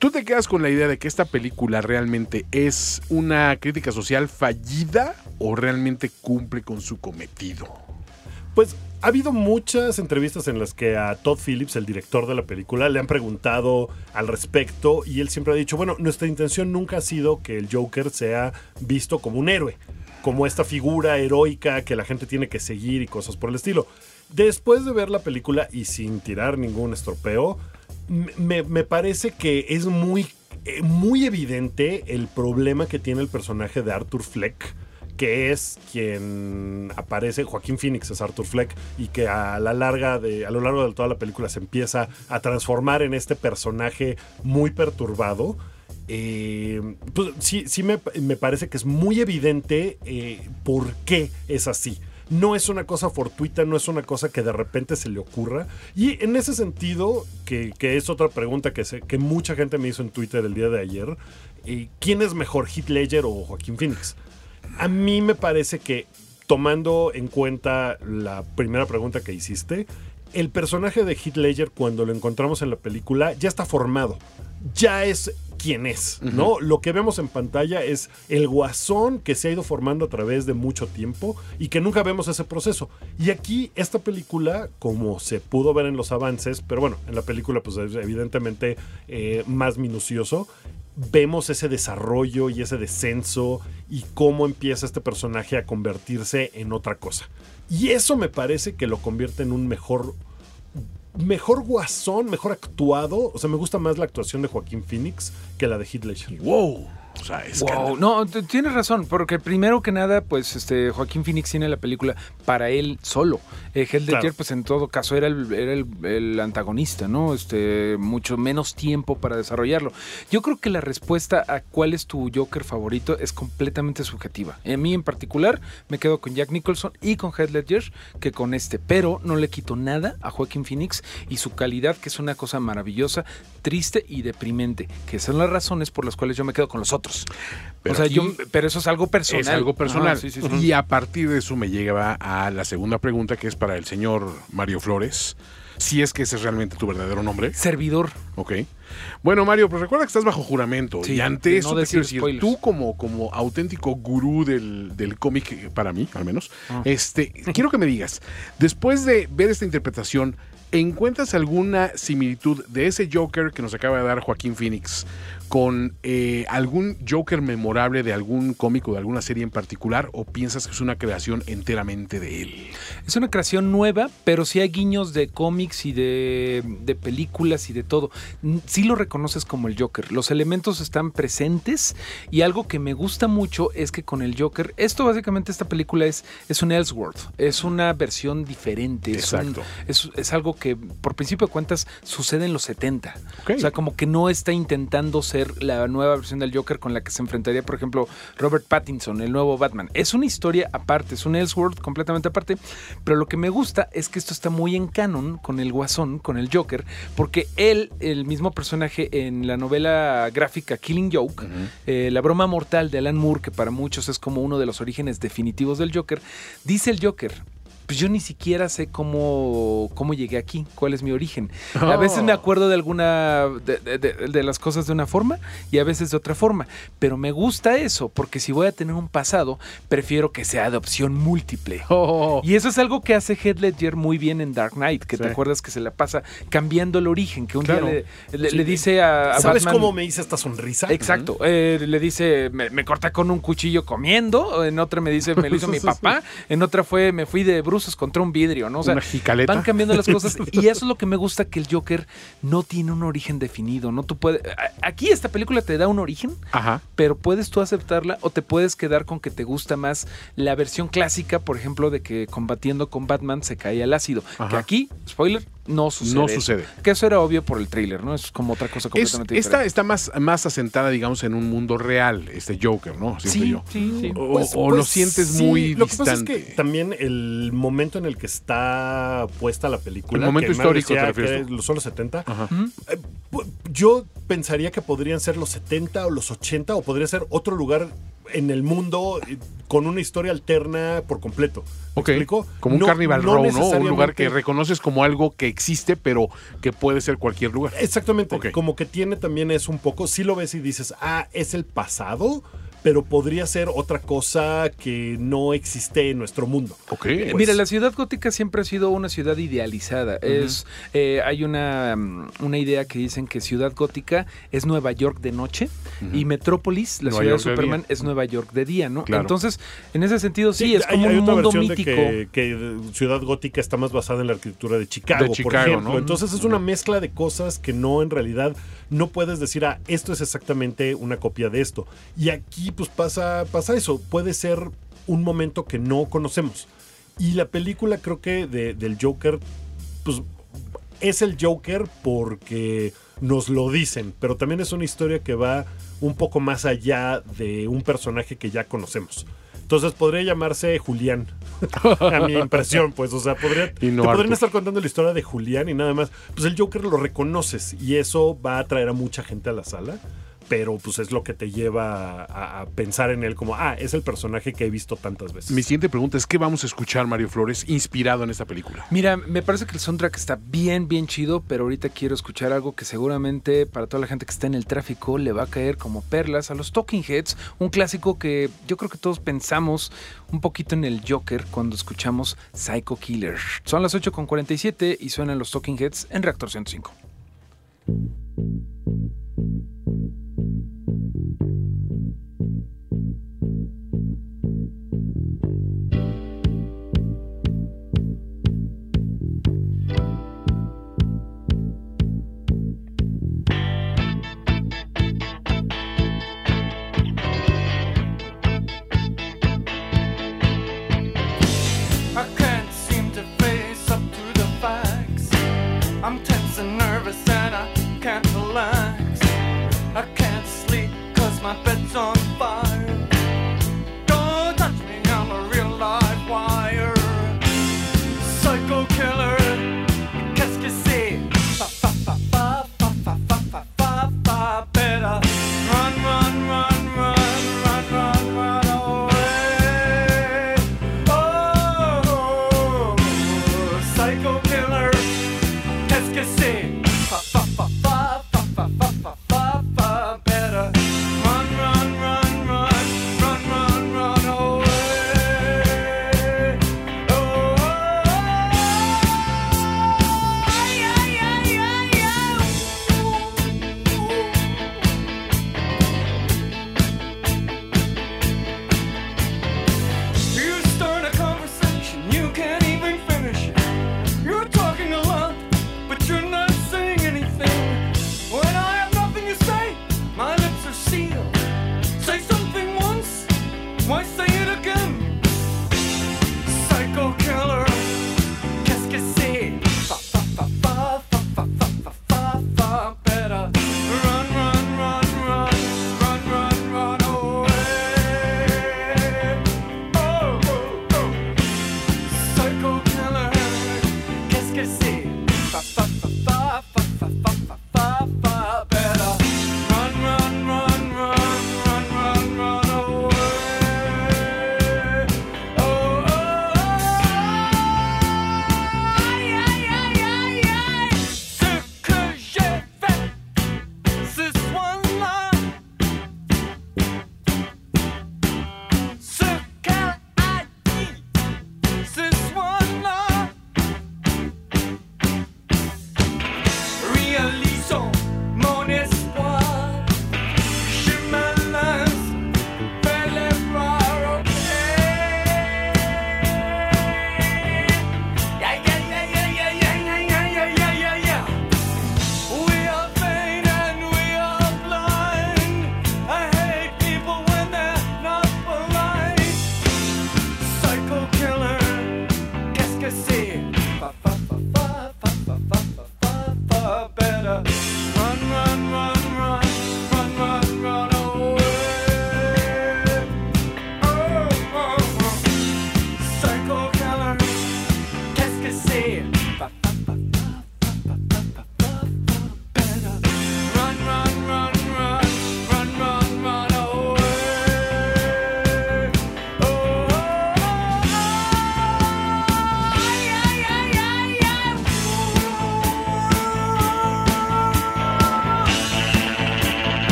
¿tú te quedas con la idea de que esta película realmente es una crítica social fallida o realmente cumple con su cometido? Pues ha habido muchas entrevistas en las que a Todd Phillips, el director de la película, le han preguntado al respecto y él siempre ha dicho, bueno, nuestra intención nunca ha sido que el Joker sea visto como un héroe, como esta figura heroica que la gente tiene que seguir y cosas por el estilo. Después de ver la película y sin tirar ningún estropeo, me, me parece que es muy, eh, muy evidente el problema que tiene el personaje de Arthur Fleck que es quien aparece, Joaquín Phoenix es Arthur Fleck, y que a la larga a lo largo de toda la película se empieza a transformar en este personaje muy perturbado. Eh, pues sí, sí me, me parece que es muy evidente eh, por qué es así. No es una cosa fortuita, no es una cosa que de repente se le ocurra. Y en ese sentido, que, que es otra pregunta que, que mucha gente me hizo en Twitter el día de ayer, eh, ¿quién es mejor, Heath Ledger o Joaquín Phoenix? A mí me parece que, tomando en cuenta la primera pregunta que hiciste, el personaje de Heath Ledger, cuando lo encontramos en la película, ya está formado. Ya es quien es, ¿no? Lo que vemos en pantalla es el guasón que se ha ido formando a través de mucho tiempo y que nunca vemos ese proceso. Y aquí, esta película, como se pudo ver en los avances, pero bueno, en la película, pues es evidentemente eh, más minucioso, vemos ese desarrollo y ese descenso y cómo empieza este personaje a convertirse en otra cosa. Y eso me parece que lo convierte en un mejor mejor guasón, mejor actuado. O sea, me gusta más la actuación de Joaquín Phoenix que la de Heath Ledger. ¡Wow! O sea, es Wow, no, tienes razón, porque primero que nada, pues este Joaquín Phoenix tiene la película para él solo. Eh, Ledger, pues en todo caso era, el, era el, el antagonista, ¿no? Este, mucho menos tiempo para desarrollarlo. Yo creo que la respuesta a cuál es tu Joker favorito es completamente subjetiva. En mí en particular me quedo con Jack Nicholson y con Heath Ledger que con este, pero no le quito nada a Joaquín Phoenix y su calidad, que es una cosa maravillosa, triste y deprimente, que son las razones por las cuales yo me quedo con los otros. Pero o sea, aquí yo, pero eso es algo personal. Es algo personal. Ajá, sí, sí, sí. Y a partir de eso me llega a la segunda pregunta, que es para el señor Mario Flores. Si es que ese es realmente tu verdadero nombre. Servidor. Ok. Bueno, Mario, pues recuerda que estás bajo juramento. Y ante de eso no te decir quiero decir, spoilers. tú como, como auténtico gurú del, del cómic, para mí al menos, Ah. este, quiero que me digas, después de ver esta interpretación, ¿encuentras alguna similitud de ese Joker que nos acaba de dar Joaquín Phoenix con eh, algún Joker memorable de algún cómic o de alguna serie en particular? ¿O piensas que es una creación enteramente de él? Es una creación nueva, pero sí hay guiños de cómics y de, de películas y de todo. Sí lo reconoces como el Joker. Los elementos están presentes y algo que me gusta mucho es que con el Joker, esto básicamente esta película es, es un Ellsworth, es una versión diferente. Es, un- Exacto. es, es algo que por principio de cuentas sucede en los 70. Ok. O sea, como que no está intentando ser la nueva versión del Joker con la que se enfrentaría, por ejemplo, Robert Pattinson, el nuevo Batman. Es una historia aparte, es un Elseworld completamente aparte, pero lo que me gusta es que esto está muy en canon con el Guasón, con el Joker, porque él, el mismo personaje en la novela gráfica Killing Joke, eh, La broma mortal de Alan Moore, que para muchos es como uno de los orígenes definitivos del Joker, dice el Joker. Pues yo ni siquiera sé cómo, cómo llegué aquí, cuál es mi origen. A veces me acuerdo de alguna de, de- de- de las cosas de una forma y a veces de otra forma. Pero me gusta eso, porque si voy a tener un pasado, prefiero que sea de opción múltiple. Y eso es algo que hace Heath Ledger muy bien en Dark Knight, que te acuerdas que se la pasa cambiando el origen, que un Claro. día le, le- le dice a, a ¿Sabes Batman- cómo me hice esta sonrisa? Exacto. Eh, le dice, me, me corta con un cuchillo comiendo. En otra me dice, me lo hizo mi *laughs* papá. En otra fue, me fui de contra un vidrio, ¿no? O sea, Una van cambiando las cosas *laughs* y eso es lo que me gusta que el Joker no tiene un origen definido, no tú puedes aquí esta película te da un origen, Ajá. pero puedes tú aceptarla o te puedes quedar con que te gusta más la versión clásica, por ejemplo, de que combatiendo con Batman se cae al ácido, Ajá. que aquí, spoiler, no sucede. No eso. sucede. Que eso era obvio por el tráiler, ¿no? Es como otra cosa Es- completamente esta diferente. está más, más asentada, digamos, en un mundo real, este Joker, ¿no? Siento Sí, yo. sí, sí. O, Pues- o pues lo sientes sí, muy Lo que pasa distante. es que también el momento en el que está puesta la película. El momento que histórico, decía ¿te refieres que son los 70. Ajá. eh, yo pensaría que podrían ser los 70 o los 80 o podría ser otro lugar en el mundo eh, con una historia alterna por completo. ¿Me Ok, explico? Como un No- Carnival no Row, ¿no? Un lugar que reconoces como algo que existe, pero que puede ser cualquier lugar. Exactamente, como que tiene también es un poco, si lo ves y dices, ah, es el pasado, pero podría ser otra cosa que no existe en nuestro mundo. Ok. Eh, Pues- Mira, la ciudad gótica siempre ha sido una ciudad idealizada. Es eh, hay una, mm, una idea que dicen que ciudad gótica es Nueva York de noche y Metrópolis, la Nueva ciudad York de Superman, es Nueva York de día, ¿no? Claro. Entonces, en ese sentido sí, es hay- como hay un otra mundo versión de mítico. que, que Ciudad Gótica está más basada en la arquitectura de Chicago, De por ejemplo. ¿no? Entonces es una mezcla de cosas que no en realidad no puedes decir, ah, esto es exactamente una copia de esto. Y aquí pues pasa, pasa eso. Puede ser un momento que no conocemos. Y la película creo que de- del Joker, pues es el Joker porque nos lo dicen, pero también es una historia que va un poco más allá de un personaje que ya conocemos. Entonces podría llamarse Julián, *laughs* a mi impresión, pues, o sea, podría, Y no te podrían estar contando la historia de Julián y nada más. Pues el Joker lo reconoces y eso va a atraer a mucha gente a la sala. Pero pues es lo que te lleva a, a pensar en él como, ah, es el personaje que he visto tantas veces. Mi siguiente pregunta es: ¿qué vamos a escuchar, Mario Flores, inspirado en esta película? Mira, me parece que el soundtrack está bien, bien chido, pero ahorita quiero escuchar algo que seguramente para toda la gente que está en el tráfico le va a caer como perlas a los Talking Heads, un clásico que yo creo que todos pensamos un poquito en el Joker cuando escuchamos Psycho Killer. Son las 8.47 y suenan los Talking Heads en Reactor 105. Thank you.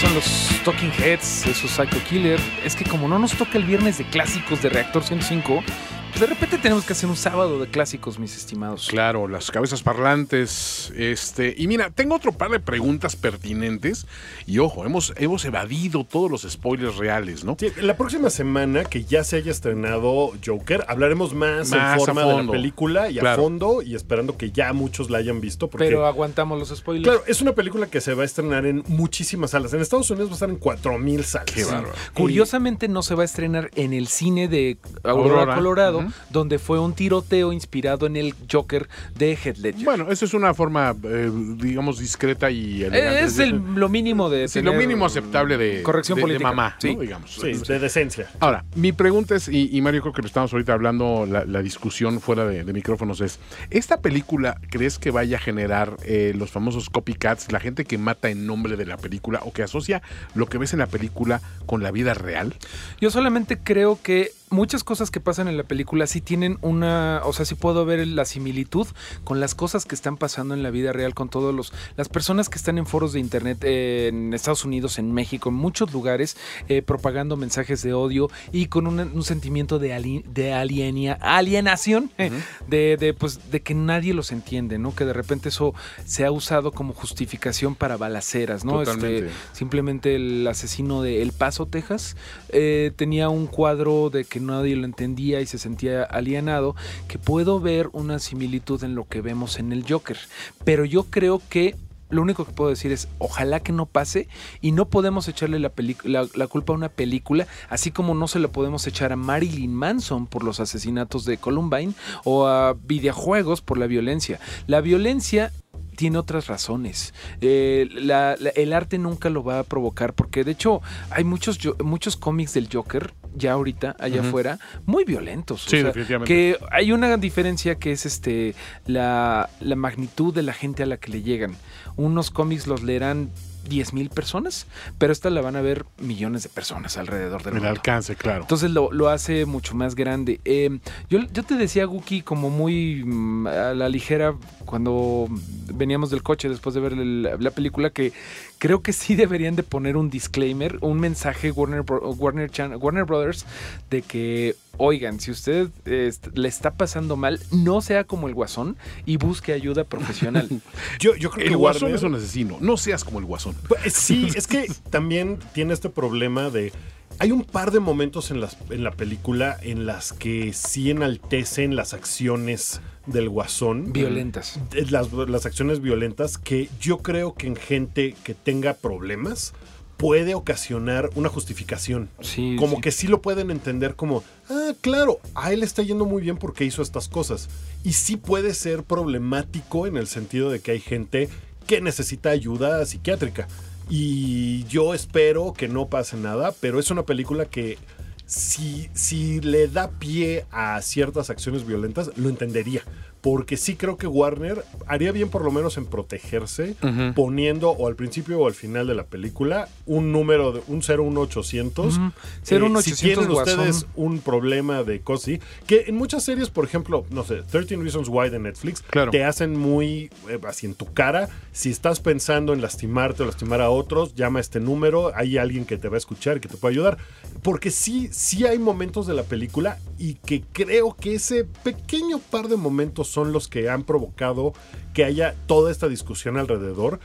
Son los Talking Heads, esos Psycho Killer. Es que como no nos toca el viernes de clásicos de Reactor 105, pues de repente tenemos que hacer un sábado de clásicos, mis estimados. Claro, las cabezas parlantes. Este, y mira, tengo otro par de preguntas pertinentes. Y ojo, hemos, hemos evadido todos los spoilers reales, ¿no? Sí, la próxima semana que ya se haya estrenado Joker, hablaremos más, Más en a forma de la película y a Claro. fondo y esperando que ya muchos la hayan visto. Porque, Pero aguantamos los spoilers. claro, es una película que se va a estrenar en muchísimas salas. En Estados Unidos va a estar en 4000 salas. Qué bárbaro. Curiosamente no se va a estrenar en el cine de Aurora, Aurora, Colorado, donde fue un tiroteo inspirado en el Joker de Heath Ledger. Bueno, esa es una forma, eh, digamos, discreta y elegante. es el, lo mínimo de Sí, lo mínimo aceptable de, corrección de- de política. mamá, Sí. ¿no? digamos. Sí, de decencia. Ahora, mi pregunta es, y, y Mario, creo que lo estamos ahorita hablando, la, la discusión fuera de, de micrófonos es, ¿esta película crees que vaya a generar eh, los famosos copycats, la gente que mata en nombre de la película o que asocia lo que ves en la película con la vida real? Yo solamente creo que muchas cosas que pasan en la película sí tienen una, o sea, sí puedo ver la similitud con las cosas que están pasando en la vida real con todos los las personas que están en foros de internet eh, en Estados Unidos, en México, en muchos lugares eh, propagando mensajes de odio y con un, un sentimiento de ali- de alienia- alienación eh, de, de, pues de que nadie los entiende, ¿no? Que de repente eso se ha usado como justificación para balaceras, ¿no? Este, Simplemente el asesino de El Paso, Texas, eh, tenía un cuadro de que nadie lo entendía y se sentía alienado, que puedo ver una similitud en lo que vemos en el Joker. Pero yo creo que lo único que puedo decir es, ojalá que no pase y no podemos echarle la, la culpa a una película, así como no se la podemos echar a Marilyn Manson por los asesinatos de Columbine o a videojuegos por la violencia. La violencia tiene otras razones. Eh, la- la- el arte nunca lo va a provocar porque de hecho hay muchos, muchos cómics del Joker ya ahorita allá afuera muy violentos. Sí, definitivamente. Que hay una diferencia que es este la, la magnitud de la gente a la que le llegan. Unos cómics los leerán 10 mil personas, pero esta la van a ver millones de personas alrededor del El mundo. alcance, claro. Entonces lo, lo hace mucho más grande. Eh, yo, yo te decía, Guki, como muy mm, a la ligera, cuando veníamos del coche después de ver el- la película, que creo que sí deberían de poner un disclaimer, un mensaje Warner, Warner, Warner Brothers de que, oigan, si usted eh, est- le está pasando mal, no sea como el guasón y busque ayuda profesional. *laughs* Yo, yo creo El que guasón Warner- es un asesino. No seas como el guasón. Pues, sí, es que también tiene este problema de. Hay un par de momentos en, las, en la película en las que sí enaltecen las acciones del guasón. Violentas. Eh, Las, las acciones violentas que yo creo que en gente que tenga problemas puede ocasionar una justificación. Sí, como sí. que sí lo pueden entender como, ah, claro, a él está yendo muy bien porque hizo estas cosas. Y sí puede ser problemático en el sentido de que hay gente que necesita ayuda psiquiátrica. Y yo espero que no pase nada, pero es una película que si, si le da pie a ciertas acciones violentas, lo entendería. Porque sí creo que Warner haría bien por lo menos en protegerse, poniendo o al principio o al final de la película un número de un 01800. Ujú. Eh, 01800 si tienen guasón. ustedes un problema de así, que en muchas series, por ejemplo, no sé, 13 Reasons Why de Netflix, Claro. te hacen muy eh, así en tu cara. Si estás pensando en lastimarte o lastimar a otros, llama a este número, hay alguien que te va a escuchar y que te puede ayudar. Porque sí, sí hay momentos de la película y que creo que ese pequeño par de momentos son los que han provocado que haya toda esta discusión alrededor.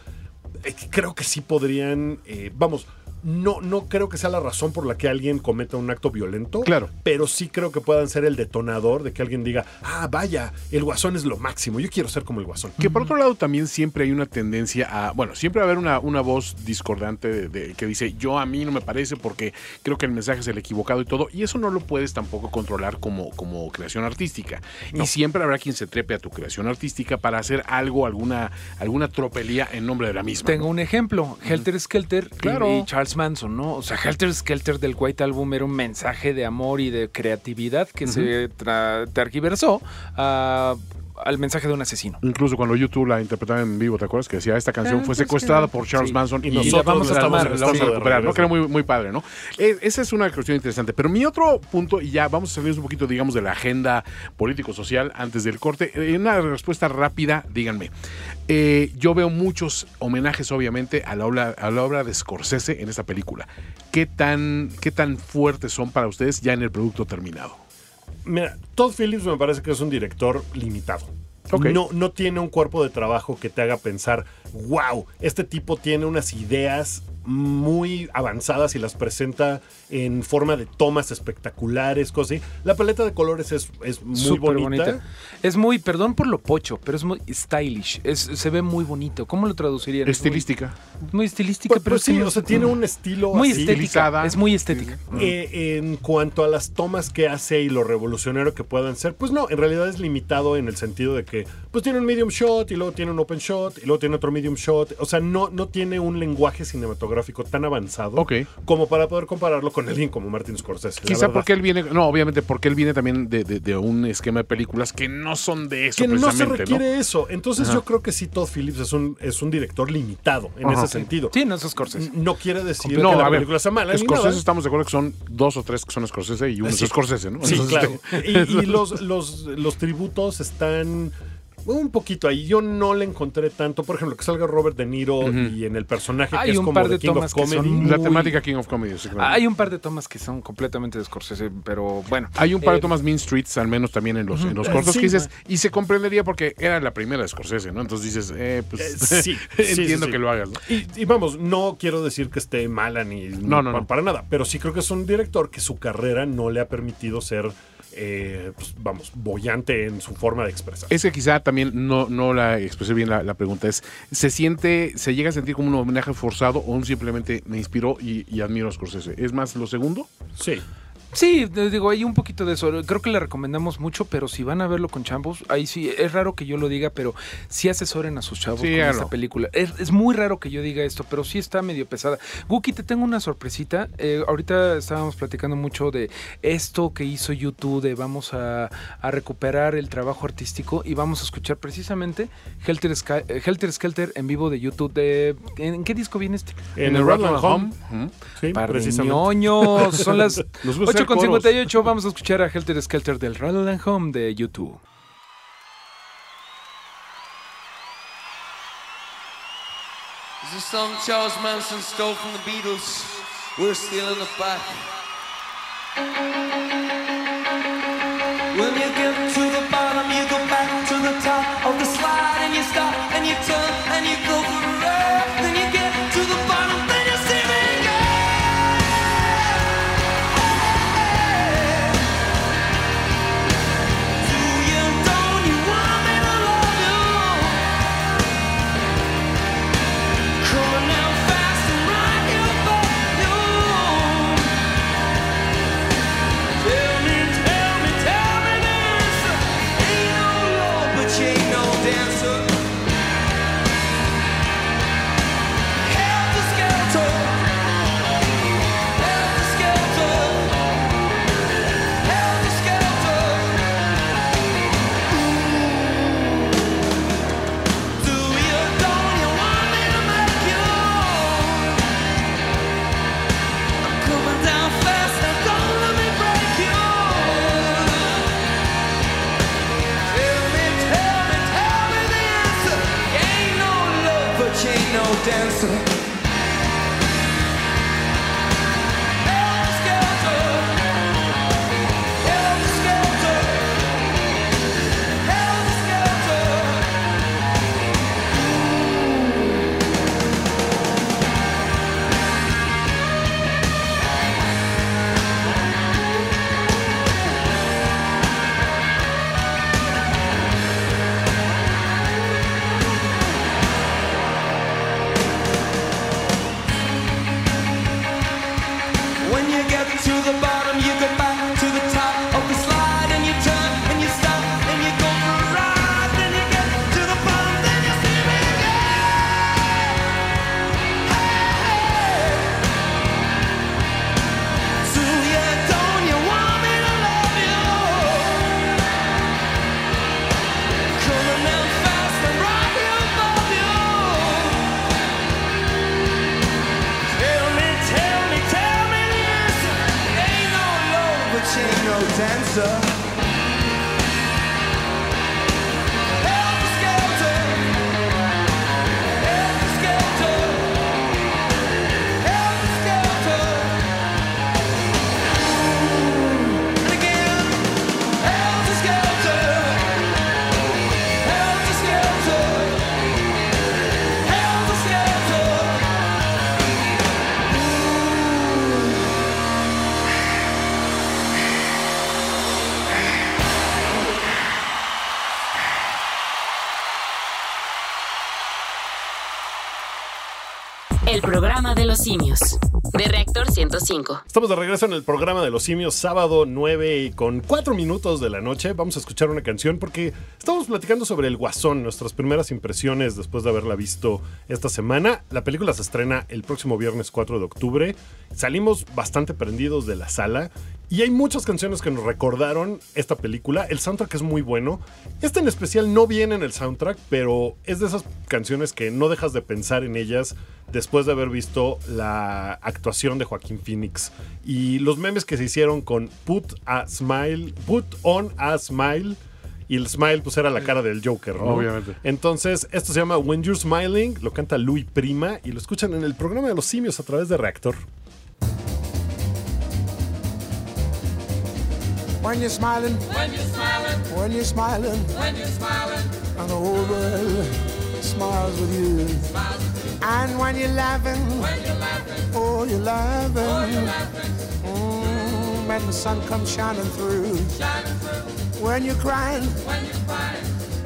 Eh, Creo que sí podrían, eh, vamos, no, no creo que sea la razón por la que alguien cometa un acto violento. Claro. Pero sí creo que puedan ser el detonador de que alguien diga, ah, vaya, el guasón es lo máximo, yo quiero ser como el guasón. Que por otro lado también siempre hay una tendencia a, bueno, siempre va a haber una, una voz discordante de, de- que dice, yo a mí no me parece porque creo que el mensaje es el equivocado y todo, y eso no lo puedes tampoco controlar como, como creación artística. Y siempre habrá quien se trepe a tu creación artística para hacer algo, alguna, alguna tropelía en nombre de la misma. Tengo un ejemplo, Helter Skelter Claro. y, Charles Manson, ¿no? O sea, Helter Skelter del White Album era un mensaje de amor y de creatividad que se tergiversó a al mensaje de un asesino. Incluso cuando YouTube la interpretaba en vivo, ¿te acuerdas? Que decía, esta canción Ah, fue pues que- secuestrada por Charles sí. Manson Y y, nosotros la vamos, la a- estamos la vamos a recuperar, ¿no? Que era muy, muy padre, ¿no? Eh, esa es una cuestión interesante. Pero mi otro punto, y ya vamos a salir un poquito, digamos, de la agenda político-social antes del corte. En una respuesta rápida, díganme. Eh, yo veo muchos homenajes, obviamente, a la, obra, a la obra de Scorsese en esta película. ¿Qué tan, ¿Qué tan fuertes son para ustedes ya en el producto terminado? Mira, Todd Phillips me parece que es un director limitado. No, no tiene un cuerpo de trabajo que te haga pensar, wow, este tipo tiene unas ideas muy avanzadas y las presenta en forma de tomas espectaculares, cosas así. La paleta de colores es, es muy Súper bonita. Es muy, perdón por lo pocho, pero es muy stylish. Es, se ve muy bonito. ¿Cómo lo traducirían? Muy- Estilística. Muy, estilística, Pues, pero pues sí, o sea, tiene un estilo muy así. estética. Es muy estética. Eh, en cuanto a las tomas que hace y lo revolucionario que puedan ser, pues no, en realidad es limitado en el sentido de que pues tiene un medium shot y luego tiene un open shot y luego tiene otro medium shot. O sea, no, no tiene un lenguaje cinematográfico tan avanzado como para poder compararlo con alguien como Martin Scorsese. Quizá porque él viene, no, obviamente porque él viene también de, de- de un esquema de películas que no son de eso que no se requiere eso. Entonces yo creo que sí, Todd Phillips es un, es un director limitado en Ajá. ese sentido. Sí, no es Scorsese. No quiere decir No, que la ver, película sea mala Scorsese nada. estamos de acuerdo que son dos o tres que son Scorsese y uno Sí. es Scorsese, ¿no? Sí, Entonces, claro. este- *laughs* Y, y los, los, los tributos están un poquito ahí. Yo no le encontré tanto. Por ejemplo, que salga Robert De Niro y en el personaje Hay que es un como par de de King of tomas que son Comedy. muy- La temática King of Comedy. sí, claro. Hay un par de tomas que son completamente de Scorsese, pero bueno. Hay un par de Eh, tomas Mean Streets, al menos también en los, en los cortos sí, que dices, y se comprendería porque era la primera de Scorsese, ¿no? Entonces dices, eh, pues Eh, *laughs* sí, sí, sí, entiendo sí. que lo hagas, ¿no? Y, y vamos, no quiero decir que esté mala ni No, no. para nada, pero sí creo que es un director que su carrera no le ha permitido ser, eh, pues, vamos, bollante en su forma de expresar. Es que quizá también no, no la expresé bien la, la pregunta. Es, ¿se siente, se llega a sentir como un homenaje forzado o un simplemente me inspiró y, y admiro a Scorsese? ¿Es más lo segundo? Sí. Sí, te digo, hay un poquito de eso. Creo que le recomendamos mucho, pero si van a verlo con chavos, ahí sí, es raro que yo lo diga, pero sí asesoren a sus chavos Sí, con esta película. Es, es muy raro que yo diga esto, pero sí está medio pesada. Guki, te tengo una sorpresita. Eh, ahorita estábamos platicando mucho de esto que hizo YouTube, de vamos a, a recuperar el trabajo artístico y vamos a escuchar precisamente Helter, Sky- eh, Helter Skelter en vivo de YouTube. De, ¿En qué disco viene este? En, el Rattle and Home. Ujú. Sí, Par de precisamente. ñoños. Son las *laughs* Nos hacer 8.58. Vamos a escuchar a Helter Skelter del Rattle and Home de YouTube. This is a song Charles Manson stole from the Beatles. We're still in the back. When you get to simios. De Reactor 105. Estamos de regreso en el programa de los simios, sábado 9 y con 4 minutos de la noche. Vamos a escuchar una canción porque estamos platicando sobre El Guasón, nuestras primeras impresiones después de haberla visto esta semana. La película se estrena el próximo viernes 4 de octubre. Salimos bastante prendidos de la sala y hay muchas canciones que nos recordaron esta película. El soundtrack es muy bueno. Este en especial no viene en el soundtrack, pero es de esas canciones que no dejas de pensar en ellas después de haber visto la actuación de Joaquín Phoenix y los memes que se hicieron con Put a Smile, Put on a Smile. Y el smile, pues era la cara del Joker, ¿no? Obviamente. Entonces, esto se llama When You're Smiling, lo canta Louis Prima y lo escuchan en el programa de los simios a través de Reactor. When you're smiling, When you're smiling, when you're smiling, when you're smiling, and the whole world smiles with you. And when you're laughing, when you're laughing, oh, you're laughing. oh, you're laughing, Mm, when the sun comes shining through. shining through. When you're crying, When you're crying,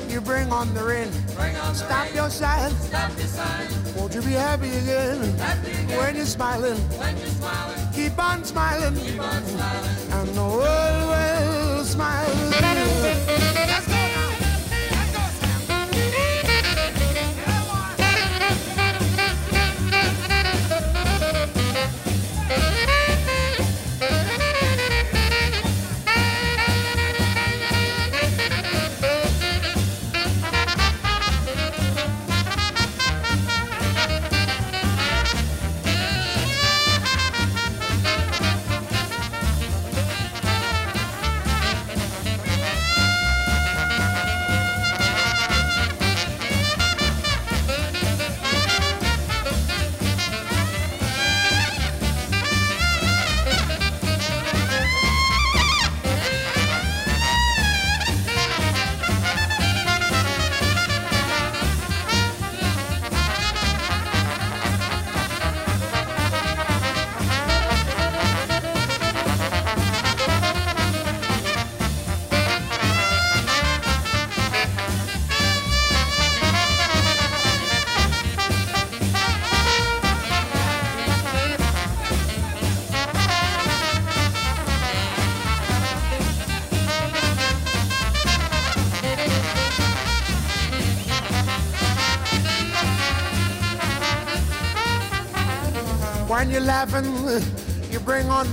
you bring on the rain. bring on the Stop rain. your sighing. Stop your sign. Won't you be happy again? Happy again. When you're smiling, When you're smiling, keep on smiling. keep on smiling.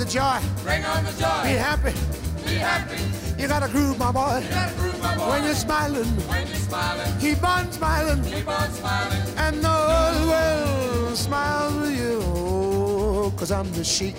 Bring on the joy. Bring on the Be happy. Be happy. You gotta groove, my boy. You Gotta groove, my boy. When you're smiling, When you're smiling, keep on smiling. keep on smiling. And the world smiles with you. Cause I'm the sheik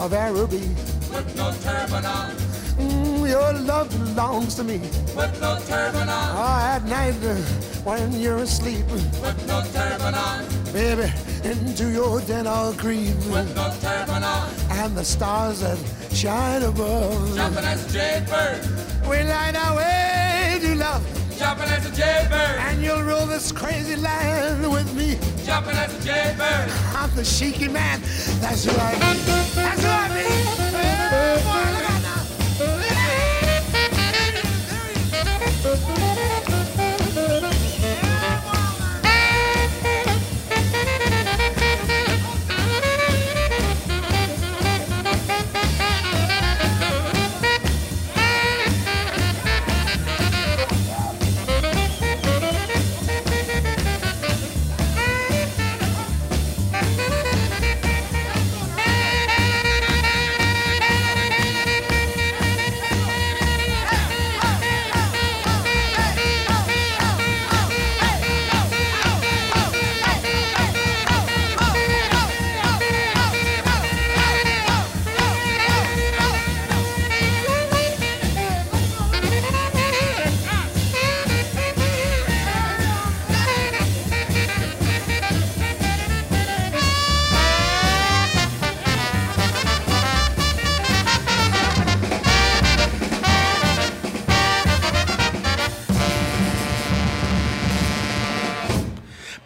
of Araby. With no turban on, Mm, your love belongs to me. with no turban on, Oh, at night uh, when you're asleep, with no turban on, baby, into your den I'll creep. with no turban on. And the stars that shine above. Jumping as a jaybird, We light our way to love. jumping as a jaybird, And you'll rule this crazy land with me. jumping as a jaybird. I'm the cheeky man. That's who I be. That's who I be.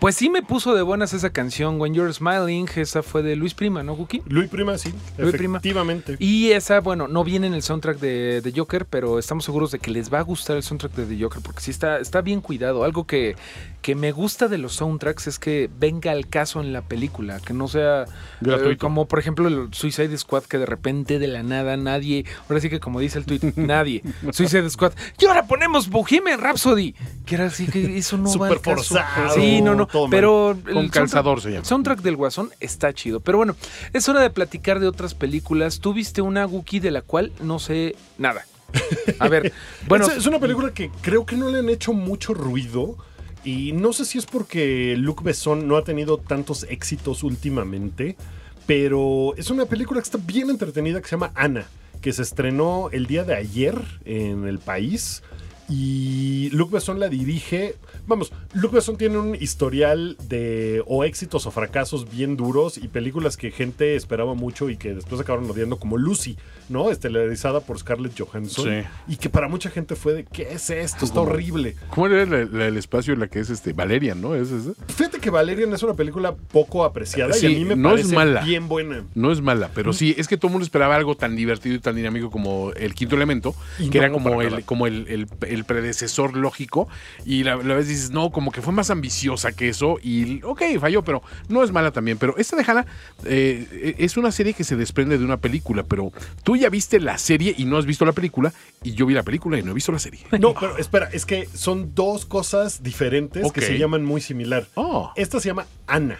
Pues sí me puso de buenas esa canción, When You're Smiling, esa fue de Luis Prima, ¿no, Guki? Luis Prima, sí. Luis Prima. efectivamente. Y esa, bueno, no viene en el soundtrack de, de Joker, pero estamos seguros de que les va a gustar el soundtrack de The Joker, porque sí está, está bien cuidado. Algo que, que me gusta de los soundtracks es que venga al caso en la película, que no sea eh, como por ejemplo el Suicide Squad, que de repente de la nada nadie, ahora sí que como dice el tweet, *laughs* nadie, Suicide Squad, y ahora ponemos Bohemian Rhapsody, que era así que eso no va al caso. forzado, Sí, no, no, todo mal. pero el calzador soundtrack- se llama. soundtrack del Guasón está chido. Pero bueno, es hora de platicar de otras películas. Tú viste una Wookiee de la cual no sé nada. A ver, *laughs* bueno, es, es una película que creo que no le han hecho mucho ruido. Y no sé si es porque Luc Besson no ha tenido tantos éxitos últimamente. Pero es una película que está bien entretenida que se llama Ana. Que se estrenó el día de ayer en el país. Y Luc Besson la dirige. Vamos, Luc Besson tiene un historial de o éxitos o fracasos bien duros y películas que gente esperaba mucho y que después acabaron odiando, como Lucy, ¿no? Estelarizada por Scarlett Johansson. Sí. Y que para mucha gente fue de, ¿qué es esto? Está horrible. ¿Cómo era la- el espacio en la que es este Valerian, no? ¿Es? Fíjate que Valerian es una película poco apreciada y a mí me no es parece mala. bien buena. No es mala, pero sí, es que todo el mundo esperaba algo tan divertido y tan dinámico como el quinto elemento, Y que no, era como el, como el, el- el predecesor lógico. Y la, la vez dices, no, como que fue más ambiciosa que eso. Y ok, falló, pero no es mala también. Pero esta de Hannah eh, es una serie que se desprende de una película, pero tú ya viste la serie y no has visto la película, y yo vi la película y no he visto la serie. No, pero espera, es que son dos cosas diferentes que se llaman muy similar. Oh, Esta se llama Ana.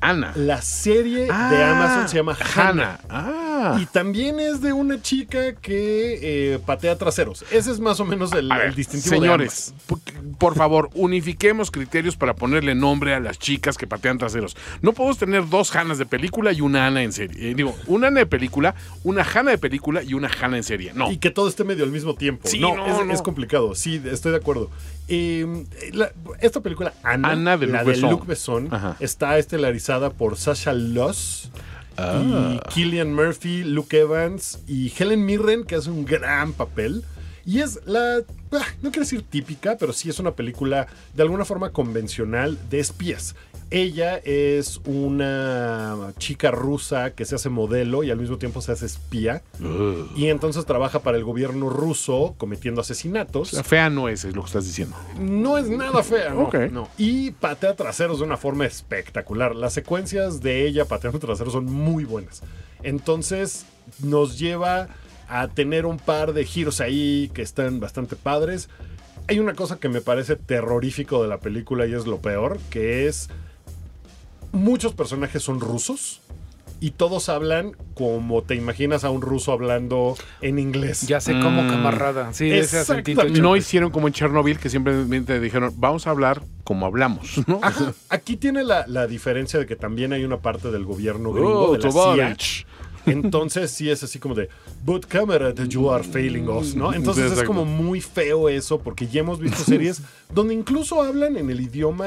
Ana. La serie de Ah, Amazon se llama Hannah. Hannah. Ah. Y también es de una chica que eh, patea traseros. Ese es más o menos el, A ver, el distintivo señores, de por, por favor, unifiquemos criterios para ponerle nombre a las chicas que patean traseros. No podemos tener dos Hanas de película y una Ana en serie. Eh, digo, una Ana de película, una Hana de película y una Hana en serie. No. Y que todo esté medio al mismo tiempo. Sí, no, no, es, no. es complicado. Sí, estoy de acuerdo. Eh, la- esta película, Ana, Ana de la Luc de Besson. Luc Besson, Ajá. está estelarizada por Sasha Loss. Ah. Y Killian Murphy, Luke Evans y Helen Mirren, que hace un gran papel. Y es la, ah, no quiero decir típica, pero sí es una película de alguna forma convencional de espías. Ella es una chica rusa que se hace modelo y al mismo tiempo se hace espía. Y entonces trabaja para el gobierno ruso cometiendo asesinatos. La fea no es, es lo que estás diciendo. No es nada fea, ¿no? Ok. no. Y patea traseros de una forma espectacular. Las secuencias de ella pateando traseros son muy buenas. Entonces nos lleva a tener un par de giros ahí que están bastante padres. Hay una cosa que me parece terrorífico de la película y es lo peor, que es muchos personajes son rusos y todos hablan como te imaginas a un ruso hablando en inglés. ya sé cómo Mm. camarada. Sí, ese acentito. No hicieron como en Chernobyl, que simplemente dijeron, vamos a hablar como hablamos, ¿no? Ajá. Aquí tiene la, la diferencia de que también hay una parte del gobierno gringo, Oh, de la CIA. Entonces sí es así como de, but camera, you are failing us, ¿no? Entonces es como muy feo eso, porque ya hemos visto series donde incluso hablan en el idioma,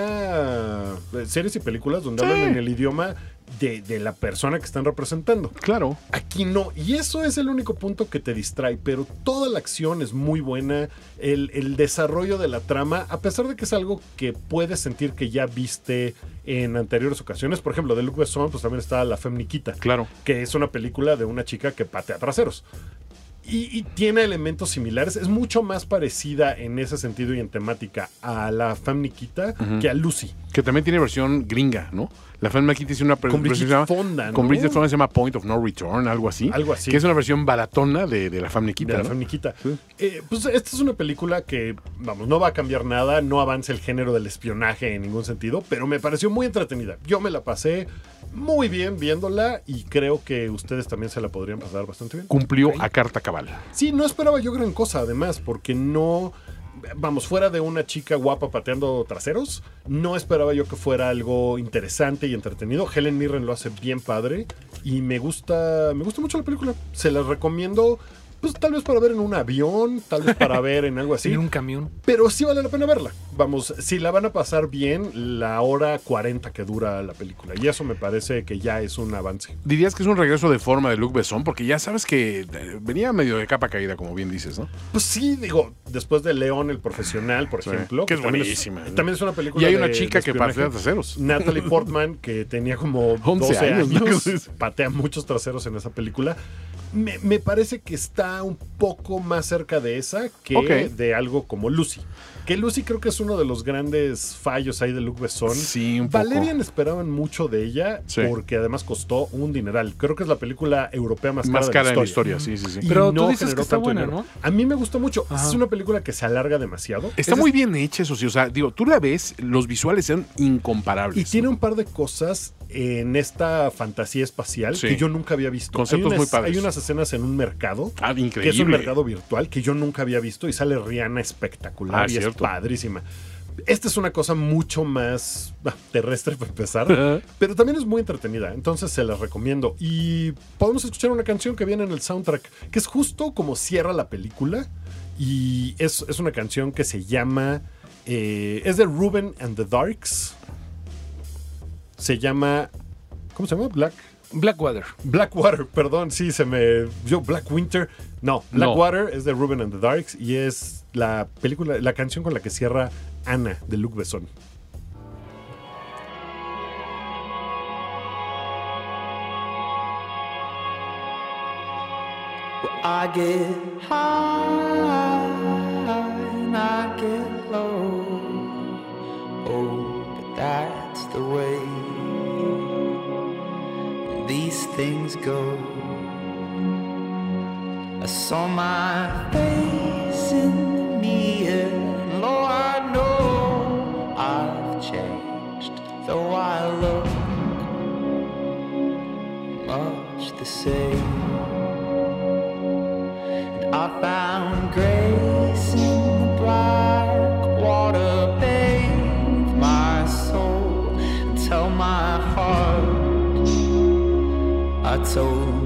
eh, series y películas donde Sí. hablan en el idioma de, de la persona que están representando. Claro. Aquí no, y eso es el único punto que te distrae, pero toda la acción es muy buena, el, el desarrollo de la trama, a pesar de que es algo que puedes sentir que ya viste en anteriores ocasiones, por ejemplo, de Luc Besson, pues también está La Femniquita, Claro. que es una película de una chica que patea traseros. Y, y tiene elementos similares, es mucho más parecida en ese sentido y en temática a la Femniquita que a Lucy. Que también tiene versión gringa, ¿no? La Fan Maquita tiene una versión que se llama- Fonda, ¿no? Con Bridget Fonda se llama Point of No Return, algo así. Algo así. Que es una versión baratona de, de la Fan de Maquita, la ¿no? Femniquita. Sí. Eh, pues esta es una película que, vamos, no va a cambiar nada, no avanza el género del espionaje en ningún sentido, pero me pareció muy entretenida. Yo me la pasé muy bien viéndola y creo que ustedes también se la podrían pasar bastante bien. Cumplió a carta cabal. Sí, no esperaba yo gran cosa, además, porque no. Vamos, fuera de una chica guapa pateando traseros, no esperaba yo que fuera algo interesante y entretenido. Helen Mirren lo hace bien padre y me gusta, me gusta mucho la película. Se la recomiendo pues tal vez para ver en un avión, tal vez para *laughs* ver en algo así. En un camión. Pero sí vale la pena verla. Vamos, si la van a pasar bien, la hora 40 que dura la película. Y eso me parece que ya es un avance. Dirías que es un regreso de forma de Luc Besson, porque ya sabes que eh, venía medio de capa caída, como bien dices, ¿no? Pues sí, digo, después de León el profesional, por Sí, ejemplo. que es también buenísima. también es una película Y hay una de- chica de que patea traseros. Natalie Portman, que tenía como 11 12 años, años, ¿no? *laughs* patea muchos traseros en esa película. Me, me parece que está un poco más cerca de esa que de algo como Lucy. Que Lucy creo que es uno de los grandes fallos ahí de Luc Besson. Sí, un poco. Valerian esperaban mucho de ella Sí. porque además costó un dineral. Creo que es la película europea más cara, Más cara de en la historia, sí, sí, sí. Y Pero tú no dices que está tanto buena, dinero. ¿no? A mí me gusta mucho. Ajá. Es una película que se alarga demasiado. Está muy es- bien hecha, eso sí. O sea, digo, tú la ves, los visuales son incomparables. Y tiene un par de cosas en esta fantasía espacial Sí. que yo nunca había visto. Conceptos hay unas, muy padres. Hay unas escenas en un mercado, Ah, que es un mercado virtual, que yo nunca había visto y sale Rihanna espectacular Ah, y es padrísima. Esta es una cosa mucho más bah, terrestre para empezar, pero también es muy entretenida, entonces se las recomiendo. Y podemos escuchar una canción que viene en el soundtrack, que es justo como cierra la película, y es, es una canción que se llama, eh, es de Ruben and the Darks, se llama, ¿cómo se llama? Black... Blackwater. Blackwater, *laughs* perdón, sí, se me. Yo, Black Winter. No, Blackwater es de Ruben and the Darks y es la película, la canción con la que cierra Ana de Luc Besson. I get high and I get low. Oh, that's the way these things go. I saw my face in the mirror, and Lord, I know I've changed, though I look much the same. And I found grace I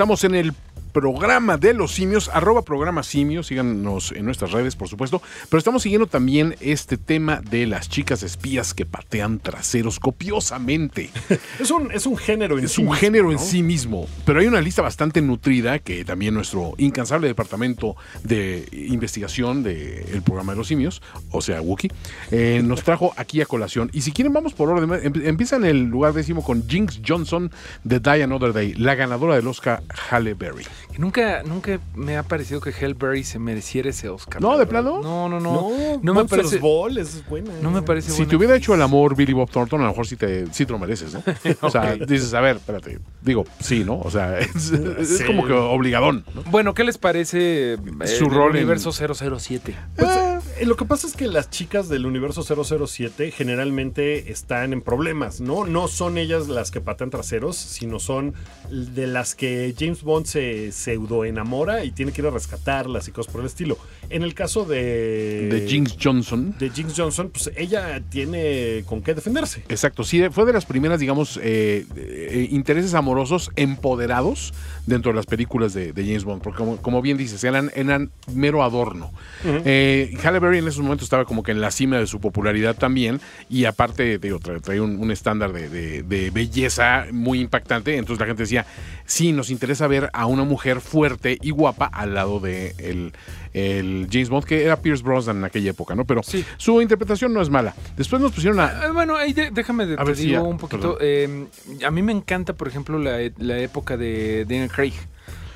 estamos en el programa de los simios, arroba programa simios, síganos en nuestras redes, por supuesto, pero estamos siguiendo también este tema de las chicas espías que patean traseros copiosamente. *laughs* Es un, es un género en Es sí un mismo, género en sí mismo, pero hay una lista bastante nutrida que también nuestro incansable departamento de investigación del programa de los simios, o sea, Wookie, eh, *laughs* nos trajo aquí a colación. Y si quieren, vamos por orden. Em- Empieza en el lugar décimo con Jinx Johnson de Die Another Day, la ganadora del Oscar Halle Berry. Que Nunca, nunca me ha parecido que Hellberry se mereciera ese Oscar. ¿No, de plano? No, no, no. No, No, me parece. Ball es buena. No me parece Si buena te hubiera actriz. hecho el amor Billy Bob Thornton, a lo mejor sí te, sí te lo mereces, ¿no? *laughs* O sea, dices, a ver, espérate. Digo, sí, ¿no? O sea, *laughs* es, es Sí. como que obligadón, ¿no? Bueno, ¿qué les parece eh, Su el rol en- universo 007? Pues, Eh, Eh, Lo que pasa es que las chicas del universo 007 generalmente están en problemas, ¿no? No son ellas las que patean traseros, sino son de las que James Bond se pseudo enamora y tiene que ir a rescatarlas y cosas por el estilo. En el caso de... De Jinx Johnson. De Jinx Johnson, pues ella tiene con qué defenderse. Exacto, sí, fue de las primeras, digamos, eh, eh, intereses amorosos empoderados dentro de las películas de, de James Bond, porque como, como bien dices, eran, eran mero adorno. Eh, Halle En esos momentos estaba como que en la cima de su popularidad también, y aparte digo, tra- traía un, un estándar de, de- de belleza muy impactante, entonces la gente decía, sí, nos interesa ver a una mujer fuerte y guapa al lado de el, el James Bond, que era Pierce Brosnan en aquella época, ¿no? Pero Sí. su interpretación no es mala. Después nos pusieron a... Ah, Bueno, ahí de- déjame de, A te ver digo un poquito. eh, a mí me encanta, por ejemplo, la, la época de Daniel Craig.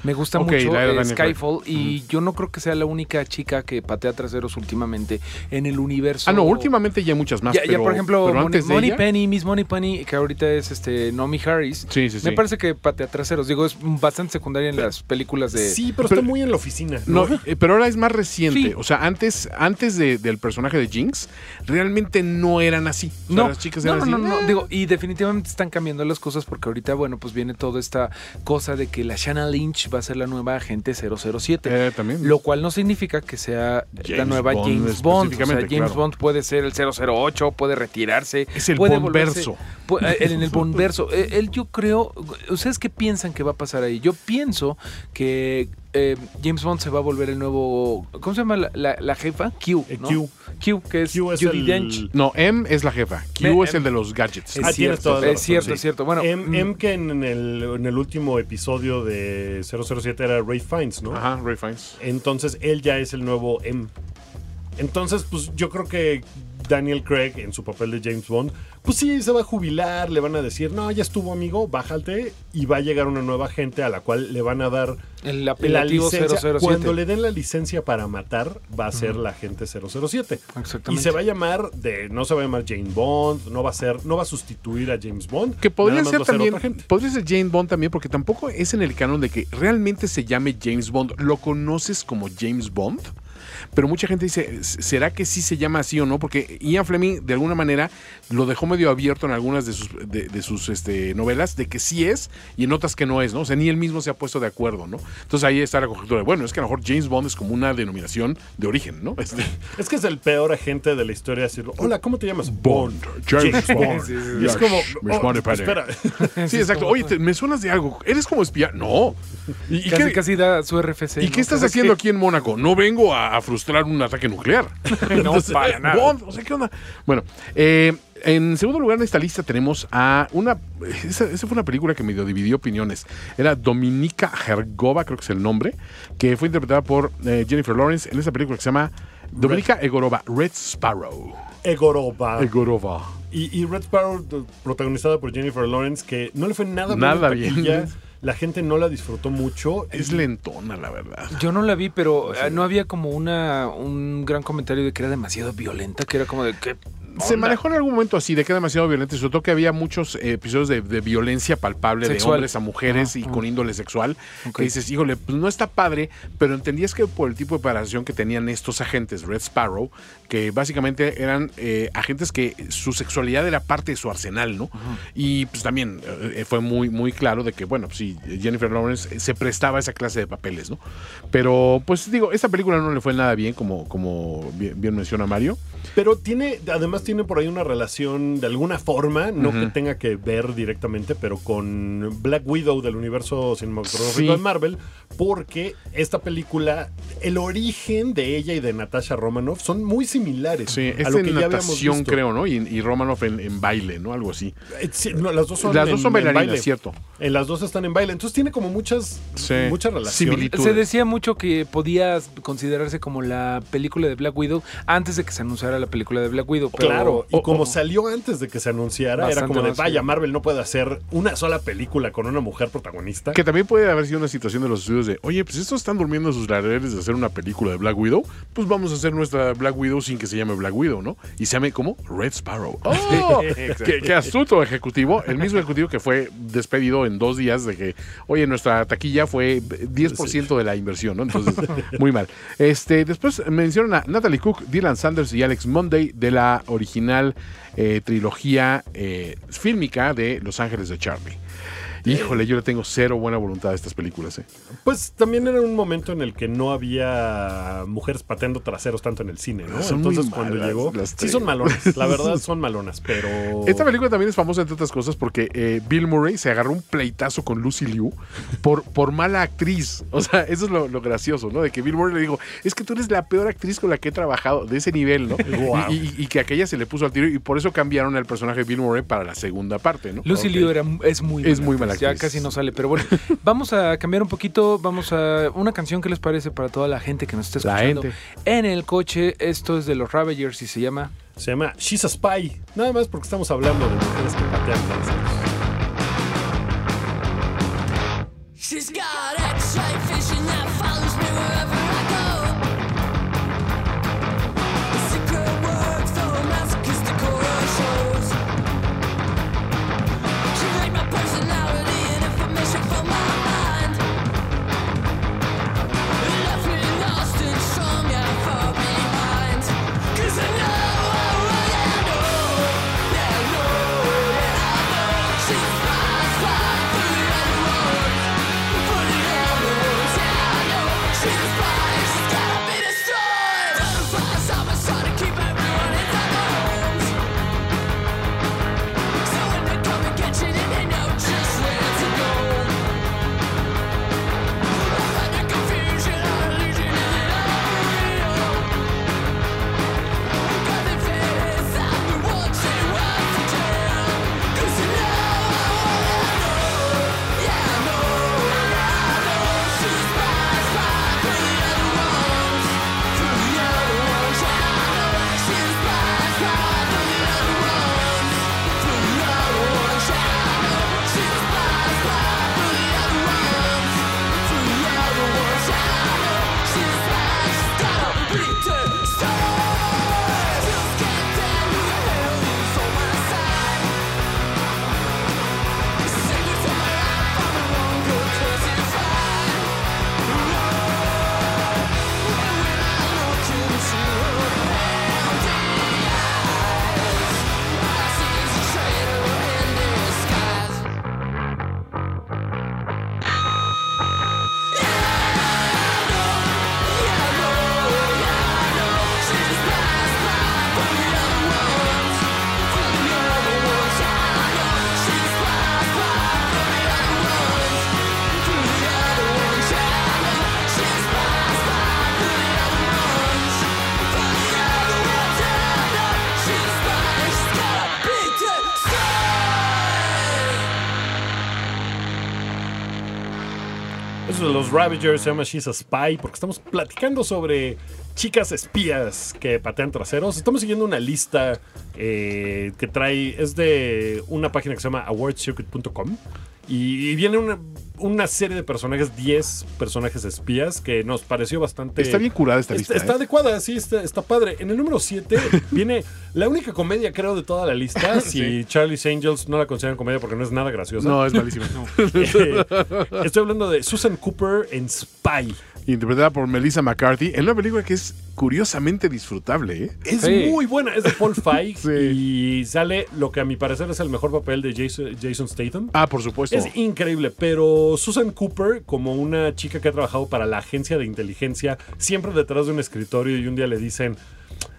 Me gusta mucho eh. Skyfall y yo no creo que sea la única chica que patea traseros últimamente en el universo. Ah, no, últimamente ya hay muchas más. Ya, ya, pero- por ejemplo, pero Money, antes de Money ella- Penny, Miss Money Penny, que ahorita es este Nomi Harris. Sí, sí, sí. Me parece que patea traseros. Digo, es bastante secundaria en las películas de. Sí, pero, Pero- está muy en la oficina. No, ¿no? eh, pero ahora es más reciente. Sí. O sea, antes, antes de- del personaje de Jinx, realmente no eran así. O sea, No, las chicas no, eran no, así. no, no, "Eh". digo, y definitivamente están cambiando las cosas porque ahorita, bueno, pues viene toda esta cosa de que la Shanna Lynch va a ser la nueva agente 007. Eh, también. Lo cual no significa que sea la nueva Bond James Bond. O sea, James claro. Bond puede ser el 008, puede retirarse. Es el puede Bondverso. volverse- eh, en el Bondverso. Eh, Él, yo creo. ¿Ustedes qué piensan que va a pasar ahí? Yo pienso que eh, James Bond se va a volver el nuevo. ¿Cómo se llama la, la- la jefa? Q. Eh, ¿no? Q. Q, que es, Q es el- Dench. No, M es la jefa. Q Me- es el de los gadgets. Es Ah, tienes cierto, es razón, cierto, sí. es cierto. Bueno, M, mm, M que en el, en el último episodio de 007 era Ray Fiennes, ¿no? Ajá, Ray Fiennes. Entonces él ya es el nuevo M. Entonces, pues yo creo que Daniel Craig en su papel de James Bond, pues sí, se va a jubilar, le van a decir, no, ya estuvo amigo, bájate, y va a llegar una nueva gente a la cual le van a dar el la licencia. 007. Cuando le den la licencia para matar, va a ser la gente 007. Exactamente. Y se va a llamar de, no se va a llamar Jane Bond, no va a ser, no va a sustituir a James Bond. Que podría ser también, podría ser Jane Bond también, porque tampoco es en el canon de que realmente se llame James Bond. Lo conoces como James Bond, pero mucha gente dice, ¿será que sí se llama así o no? Porque Ian Fleming de alguna manera lo dejó medio abierto en algunas de sus, de, de sus este, novelas, de que sí es y en otras que no es, ¿no? O sea, ni él mismo se ha puesto de acuerdo, ¿no? Entonces ahí está la conjetura de, bueno, es que a lo mejor James Bond es como una denominación de origen, ¿no? Este, *laughs* Es que es el peor agente de la historia decirlo. Hola, ¿cómo te llamas? Bond, James Bond. Sí, sí, sí. Y es como, oh, espera. *laughs* Sí, *laughs* exacto. Oye, te- me suenas de algo. ¿Eres como espía? No. ¿Y, y casi, qué, casi da su RFC. ¿y ¿no? qué estás haciendo que- aquí en Mónaco? No vengo a, a frustrar un ataque nuclear. *laughs* *laughs* No, para nada. Bond, o sea, ¿qué onda? Bueno, eh, en segundo lugar en esta lista tenemos a una... Esa, esa fue una película que medio dividió opiniones. Era Dominica Hergova, creo que es el nombre, que fue interpretada por eh, Jennifer Lawrence en esa película que se llama Dominica Egorova, Red Sparrow. Egoroba. Egorova. Y, y Red Sparrow, protagonizada por Jennifer Lawrence, que no le fue nada, Nada en bien. *laughs* La gente no la disfrutó mucho. Es lentona, la verdad. Yo no la vi, pero eh, no había como una un gran comentario de que era demasiado violenta, que era como de que Se manejó en algún momento así, de que era demasiado violento, y sobre todo que había muchos eh, episodios de, de violencia palpable Sexual. de hombres a mujeres y con índole sexual, que dices, híjole, pues no está padre, pero entendías que por el tipo de preparación que tenían estos agentes, Red Sparrow, que básicamente eran eh, agentes que su sexualidad era parte de su arsenal, ¿no? Y pues también eh, fue muy, muy claro de que, bueno, pues sí, Jennifer Lawrence se prestaba a esa clase de papeles, ¿no? Pero, pues digo, esta película no le fue nada bien, como, como bien, bien menciona Mario. Pero tiene, además tiene por ahí una relación de alguna forma, no que tenga que ver directamente, pero con Black Widow del universo cinematográfico Sí. de Marvel, porque esta película, el origen de ella y de Natasha Romanoff son muy similares Sí, a es lo que en ya habíamos natación, visto. creo, ¿no? Y, y Romanoff en, en baile, ¿no? Algo así. Eh, sí, no, las dos son, Las dos en- son en bailarinas, baile. cierto. En las dos están en baile. Entonces tiene como muchas, Sí. mucha relación. Similitud. se decía mucho que podía considerarse como la película de Black Widow antes de que se anunciara la película de Black Widow. Pero, Claro, y como salió antes de que se anunciara, era como de, vaya. Marvel no puede hacer una sola película con una mujer protagonista. Que también puede haber sido una situación de los estudios de, oye, pues estos están durmiendo en sus laureles de hacer una película de Black Widow, pues vamos a hacer nuestra Black Widow sin que se llame Black Widow, ¿no? Y se llame como Red Sparrow. *laughs* ¡Oh! qué, qué astuto ejecutivo. El mismo ejecutivo que fue despedido en dos días de que, oye, nuestra taquilla fue 10% de la inversión, ¿no? Entonces, muy mal. Este, después mencionan a Natalie Cook, Dylan Sanders y Alex Monday de la original eh, trilogía eh, fílmica de Los Ángeles de Charlie. Híjole, yo le tengo cero buena voluntad a estas películas, ¿eh? Pues también era un momento en el que no había mujeres pateando traseros tanto en el cine, ¿no? Son muy Entonces cuando malas llegó... las Sí son malonas, la verdad *laughs* son malonas, pero... Esta película también es famosa entre otras cosas porque eh, Bill Murray se agarró un pleitazo con Lucy Liu por, por mala actriz. O sea, eso es lo, lo gracioso, ¿no? De que Bill Murray le dijo, es que tú eres la peor actriz con la que he trabajado de ese nivel, ¿no? *laughs* Y, y- y que aquella se le puso al tiro y por eso cambiaron el personaje de Bill Murray para la segunda parte, ¿no? Lucy. Liu era, es muy Es muy mala Ya casi no sale, pero bueno, *laughs* vamos a cambiar un poquito. Vamos a una canción que les parece para toda la gente que nos está La escuchando gente. en el coche. Esto es de los Ravagers y se llama Se llama She's a Spy. Nada más porque estamos hablando de mujeres que patean. She's got Ravagers se llama She's a Spy porque estamos platicando sobre chicas espías que patean traseros. Estamos siguiendo una lista eh, que trae, es de una página que se llama awardcircuit.com y viene una, una serie de personajes, 10 personajes espías que nos pareció bastante... Está bien curada esta lista. está ¿eh? adecuada, sí, está, está padre. En el número 7 *laughs* viene la única comedia, creo, de toda la lista. *laughs* Si Charlie's Angels no la consideran comedia porque no es nada graciosa. No, es malísimo. *laughs* Eh, Estoy hablando de Susan Cooper en Spy. Interpretada por Melissa McCarthy en una película que es curiosamente disfrutable, ¿eh? Es Sí. muy buena, es de Paul *laughs* Feig Sí. y sale lo que a mi parecer es el mejor papel de Jason, Jason Statham. Ah, por supuesto. Es increíble, pero Susan Cooper, como una chica que ha trabajado para la agencia de inteligencia, siempre detrás de un escritorio y un día le dicen,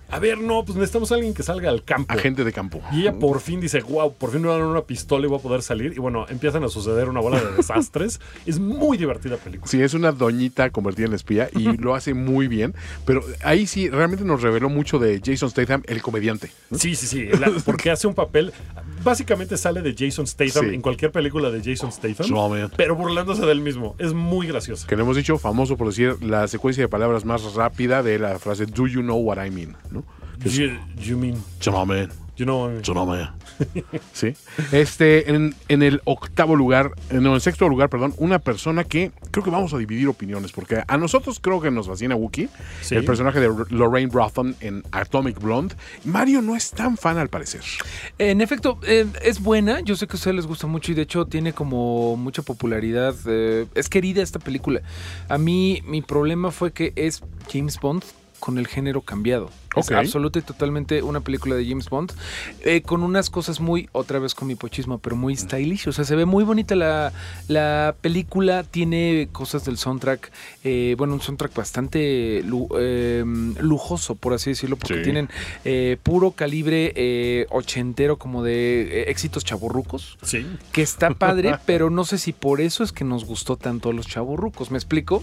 a ver, no, pues necesitamos a alguien que salga al campo. Agente de campo. Y ella por fin dice, wow, por fin me van a dar una pistola y voy a poder salir. Y bueno, empiezan a suceder una bola de *laughs* desastres. es muy divertida película. Sí, es una doñita convertida en espía y *laughs* lo hace muy bien. Pero ahí sí, realmente nos reveló mucho de Jason Statham, el comediante. Sí, sí, sí, la- porque hace un papel, básicamente sale de Jason Statham Sí. en cualquier película de Jason Statham, man. pero burlándose del mismo. Es muy gracioso. Que le hemos dicho, famoso por decir la secuencia de palabras más rápida de la frase Do you know what I mean? You, you mean, Chalamet. you know, Chalamet. *laughs* Sí. Este, en, en el octavo lugar, no, en el sexto lugar, perdón, una persona que creo que vamos a dividir opiniones, porque a nosotros creo que nos fascina Wookiee, Sí. el personaje de R- Lorraine Brothan en Atomic Blonde. Mario no es tan fan al parecer. En efecto, eh, es buena. Yo sé que a ustedes les gusta mucho y de hecho tiene como mucha popularidad. eh, es querida esta película. A mí, mi problema fue que es James Bond con el género cambiado. Es Ok. absoluta y totalmente una película de James Bond eh, con unas cosas muy, otra vez con mi pochismo, pero muy stylish. O sea, se ve muy bonita la, la película. Tiene cosas del soundtrack. eh, bueno, un soundtrack bastante lu- eh, lujoso, por así decirlo, porque Sí. tienen eh, puro calibre ochentero como de éxitos chaborrucos, sí. que está padre, *laughs* pero no sé si por eso es que nos gustó tanto a los chaborrucos, ¿me explico?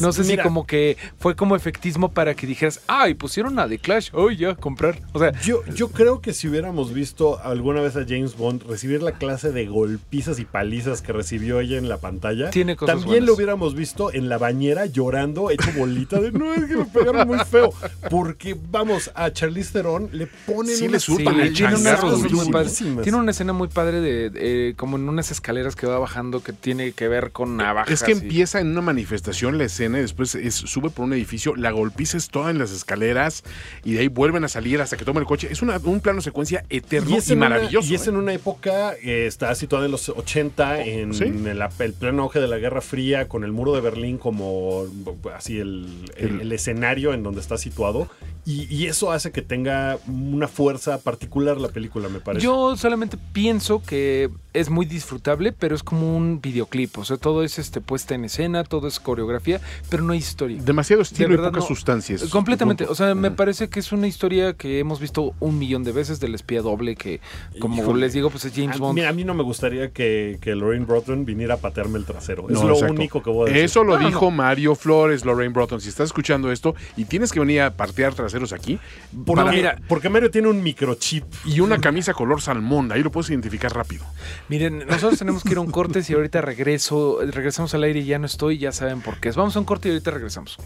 No sé Mira. si como que fue como efectismo para que dijeras, ay, pusieron a The Clash, oh, ya, comprar. O sea, Yo, yo creo que si hubiéramos visto alguna vez a James Bond recibir la clase de golpizas y palizas que recibió ella en la pantalla, Tiene cosas también buenas. lo hubiéramos visto en la bañera llorando, hecho bolita de no, es que me pegaron muy feo. Porque, vamos, a Charlize Theron le ponen Sí, le Sí, el tiene unas. Tiene una escena muy padre de, de- como en unas escaleras que va bajando que tiene que ver con navajas. Es que y- empieza en una manifestación la escena y después es- sube por un edificio, la golpiza es toda en las escaleras y de ahí vuelven a salir hasta que toma el coche. Es una- un plano secuencia eterno y, una- maravilloso. y es ¿eh? en una época, eh, está situada en los 80, en Sí. el, el pleno auge de la Guerra Fría, con el muro de Berlín como así el, el- el escenario en donde está situado. Y, y eso hace que tenga una fuerza particular la película, me parece. Yo solamente pienso que es muy disfrutable, pero es como un videoclip. O sea, todo es este puesta en escena, todo es coreografía, pero no hay historia. Demasiado estilo De y pocas no. sustancias. Completamente. O sea, me parece que es una historia que hemos visto un millón de veces del espía doble, que, como Híjole. les digo, pues es James a, Bond. mira, a mí no me gustaría que, que Lorraine Broughton viniera a patearme el trasero. Es lo exacto. único que voy a decir. Eso lo No, no, dijo Mario Flores, Lorraine Broughton. Si estás escuchando esto y tienes que venir a partear traseros aquí, Porque, para- mira- porque Mario tiene un microchip. y una camisa color salmón, ahí lo puedes identificar rápido. Miren, nosotros tenemos que ir a un corte. Si ahorita regreso, regresamos al aire y ya no estoy, ya saben por qué. Vamos a un corte y ahorita regresamos.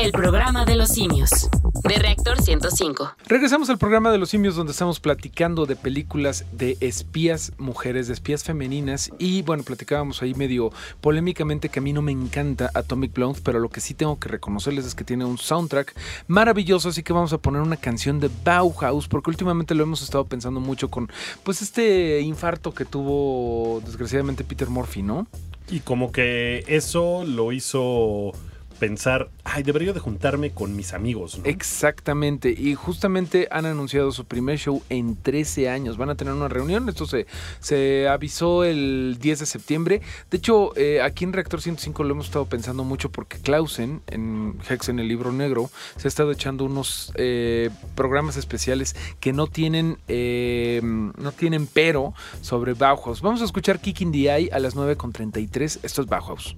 El programa de los simios. De Reactor 105. Regresamos al programa de los simios donde estamos platicando de películas de espías mujeres, de espías femeninas y bueno, platicábamos ahí medio polémicamente que a mí no me encanta Atomic Blonde, pero lo que sí tengo que reconocerles es que tiene un soundtrack maravilloso, así que vamos a poner una canción de Bauhaus porque últimamente lo hemos estado pensando mucho con pues este infarto que tuvo desgraciadamente Peter Murphy, ¿no? Y como que eso lo hizo pensar, ay, debería de juntarme con mis amigos. Exactamente, y justamente han anunciado su primer show en 13 años. Van a tener una reunión, esto se, se avisó el 10 de septiembre. De hecho, eh, aquí en Reactor 105 lo hemos estado pensando mucho porque Clausen, en Hex en el libro negro, se ha estado echando unos eh, programas especiales que no tienen, eh, no tienen pero sobre Bauhaus. Vamos a escuchar Kick in the Eye a las 9.33. Esto es Bauhaus.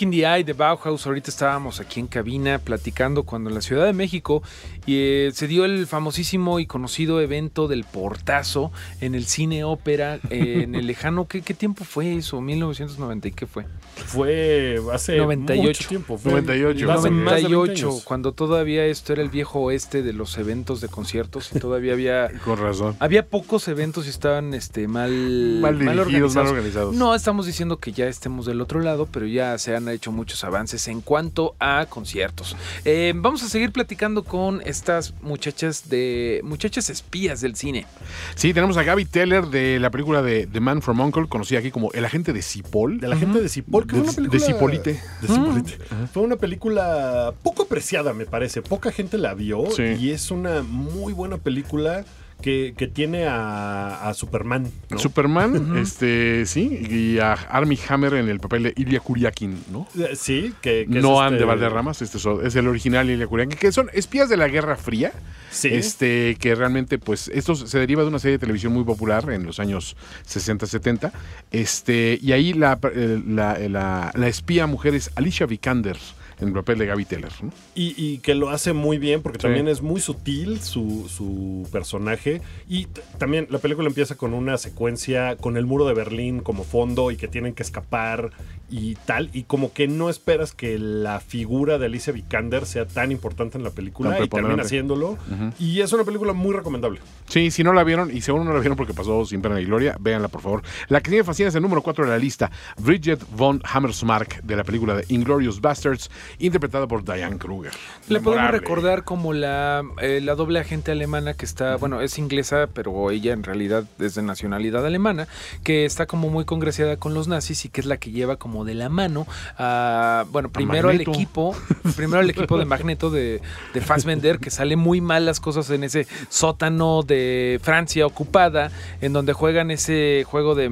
In the Eye de Bauhaus. Ahorita estábamos aquí en cabina platicando cuando en la Ciudad de México eh, se dio el famosísimo y conocido evento del portazo en el cine ópera eh, *laughs* en el lejano. ¿qué, ¿Qué tiempo fue eso? ¿1990 y qué fue? Fue hace 98. mucho tiempo. Fue 98. hace más de 20 98, años. cuando todavía esto era el viejo oeste de los eventos de conciertos y todavía había *laughs* Con razón. había pocos eventos y estaban este mal Mal dirigidos, mal organizados. No estamos diciendo que ya estemos del otro lado, pero ya se han hecho muchos avances en cuanto a conciertos. Eh, vamos a seguir platicando con estas muchachas de muchachas espías del cine. Sí, tenemos a Gaby Teller de la película de The Man from Uncle, conocida aquí como El agente de Cipoll. De la gente de Cipoll, que De- fue una película. de Cipolite. de Cipolite. Fue una película poco apreciada, me parece. Poca gente la vio Sí. y es una muy buena película que, que tiene a, a Superman. ¿no? Superman, este, sí, y a Armie Hammer en el papel de Ilya Kuryakin, ¿no? Eh, Sí, que, que es No este- de Valderramas, este es, es el original Ilya Kuryakin, que son espías de la Guerra Fría. Sí. Este, que realmente, pues, esto se deriva de una serie de televisión muy popular en los años 60-70. Este, y ahí la, eh, la, la- la espía mujer es Alicia Vikander en el papel de Gaby Teller, ¿no? Y, y que lo hace muy bien porque Sí. también es muy sutil su, su personaje. Y también la película empieza con una secuencia con el muro de Berlín como fondo y que tienen que escapar y tal. Y como que no esperas que la figura de Alicia Vikander sea tan importante en la película y termina haciéndolo. Y es una película muy recomendable. Sí, si no la vieron, y seguro no la vieron porque pasó sin pena ni gloria, véanla por favor. La que me fascina es el número 4 de la lista, Bridget von Hammersmark, de la película de Inglorious Bastards, interpretada por Diane Kruger. Le podemos recordar como la, eh, la doble agente alemana que está, bueno, es inglesa, pero ella en realidad es de nacionalidad alemana, que está como muy congraciada con los nazis y que es la que lleva como de la mano a, bueno, primero al Magneto. equipo, primero al equipo de Magneto de, de Fassbender, que sale muy mal las cosas en ese sótano de Francia ocupada, en donde juegan ese juego de...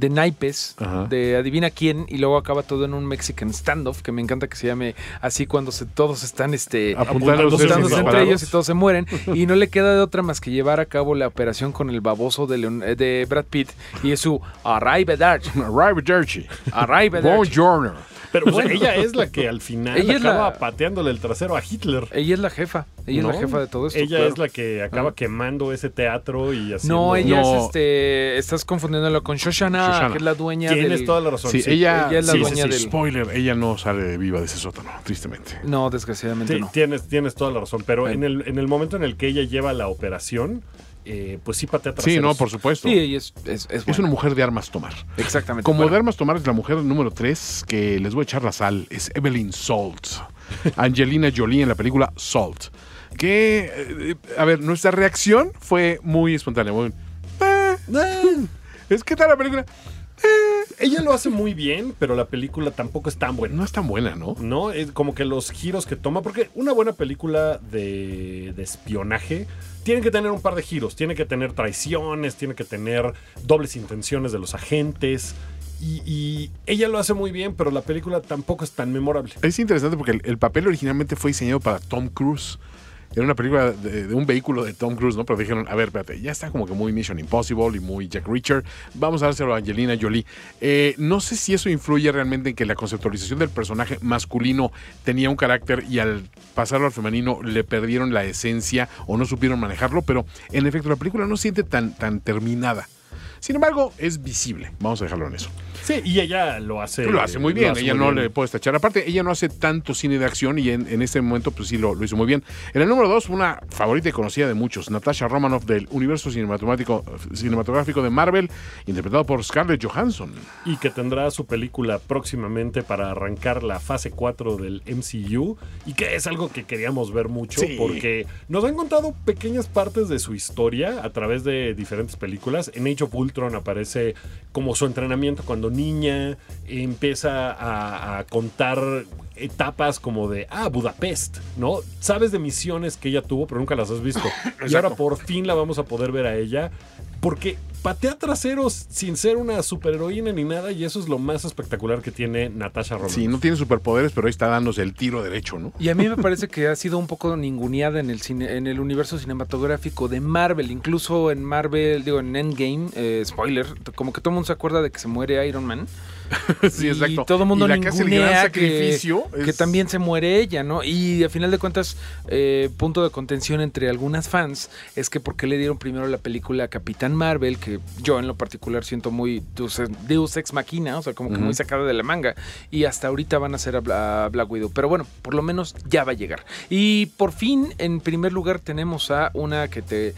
de naipes, Ajá. de adivina quién, y luego acaba todo en un Mexican standoff, que me encanta que se llame así cuando se, todos están este, Apuntándose entre ellos y todos se mueren. *laughs* Y no le queda de otra más que llevar a cabo la operación con el baboso de, Leon- eh, de Brad Pitt y es su arrivederci. *laughs* Arrivederci. Arrivederci. Buongiorno. Pero pues, ella es la que al final Ella acaba la- pateándole el trasero a Hitler. Ella es la jefa. Ella ¿no? es la jefa de todo esto. Ella claro. es la que acaba Ah. quemando ese teatro y haciendo... No, ella No. es este. Estás confundiéndolo con Shoshana, Shoshana. que es la dueña Tienes del. toda la razón. Sí, ella, ella es la sí, dueña sí, sí, del- Spoiler, ella no sale viva de ese sótano, tristemente. No, desgraciadamente Sí, no. tienes, tienes toda la razón. Pero en el, en el momento en el que ella lleva la operación, eh, pues sí patea Sí, traseros. no, por supuesto. Sí, ella es, es, es Es buena. una mujer de armas tomar. Exactamente. Como Bueno, de armas tomar es la mujer número 3 que les voy a echar la sal. Es Evelyn Salt. *laughs* Angelina Jolie en la película Salt. Que, eh, a ver, nuestra reacción fue muy espontánea. muy, "Eh, Eh, es que tal la película. ella lo hace muy bien, pero la película tampoco es tan buena. No es tan buena, ¿no? ¿no? Es como que los giros que toma, porque una buena película de, de espionaje tiene que tener un par de giros, tiene que tener traiciones, tiene que tener dobles intenciones de los agentes. Y, y ella lo hace muy bien, pero la película tampoco es tan memorable. Es interesante porque el, el papel originalmente fue diseñado para Tom Cruise. Era una película de, un vehículo de Tom Cruise, ¿no? Pero dijeron, a ver, espérate, ya está como que muy Mission Impossible y muy Jack Reacher. Vamos a dárselo a Angelina Jolie. Eh, no sé si eso influye realmente en que la conceptualización del personaje masculino tenía un carácter y al pasarlo al femenino le perdieron la esencia o no supieron manejarlo, pero en efecto la película no se siente tan, tan terminada. Sin embargo, es visible. Vamos a dejarlo en eso. Sí, y ella lo hace. Lo hace muy bien, hace ella muy no bien. le puede tachar. Aparte, ella no hace tanto cine de acción y en, en este momento, pues sí, lo, lo hizo muy bien. En el número dos, una favorita y conocida de muchos, Natasha Romanoff del universo cinematográfico, cinematográfico de Marvel, interpretado por Scarlett Johansson. Y que tendrá su película próximamente para arrancar la fase 4 del MCU. Y que es algo que queríamos ver mucho Sí. porque nos han contado pequeñas partes de su historia a través de diferentes películas. En Age of Ultron aparece como su entrenamiento cuando niña, empieza a, a contar etapas como de, ah, Budapest, ¿no? Sabes de misiones que ella tuvo, pero nunca las has visto. *coughs* y ahora por fin la vamos a poder ver a ella. Porque patea traseros sin ser una superheroína ni nada, y eso es lo más espectacular que tiene Natasha Romanoff. Sí, no tiene superpoderes, pero ahí está dándose el tiro derecho, ¿no? Y a mí me parece que ha sido un poco ninguneada en el cine, en el universo cinematográfico de Marvel, incluso en Marvel, digo en Endgame, eh, spoiler, como que todo el mundo se acuerda de que se muere Iron Man. *laughs* sí, y exacto. todo el mundo y la que hace el gran ningunea que, sacrificio que es- también se muere ella, ¿no? Y a final de cuentas, eh, punto de contención entre algunas fans es que por qué le dieron primero la película a Capitán Marvel, que yo en lo particular siento muy Deus, Deus Ex Machina, o sea, como que muy sacada de la manga, y hasta ahorita van a hacer a, Bla- a Black Widow. Pero bueno, por lo menos ya va a llegar. Y por fin, en primer lugar, tenemos a una que te...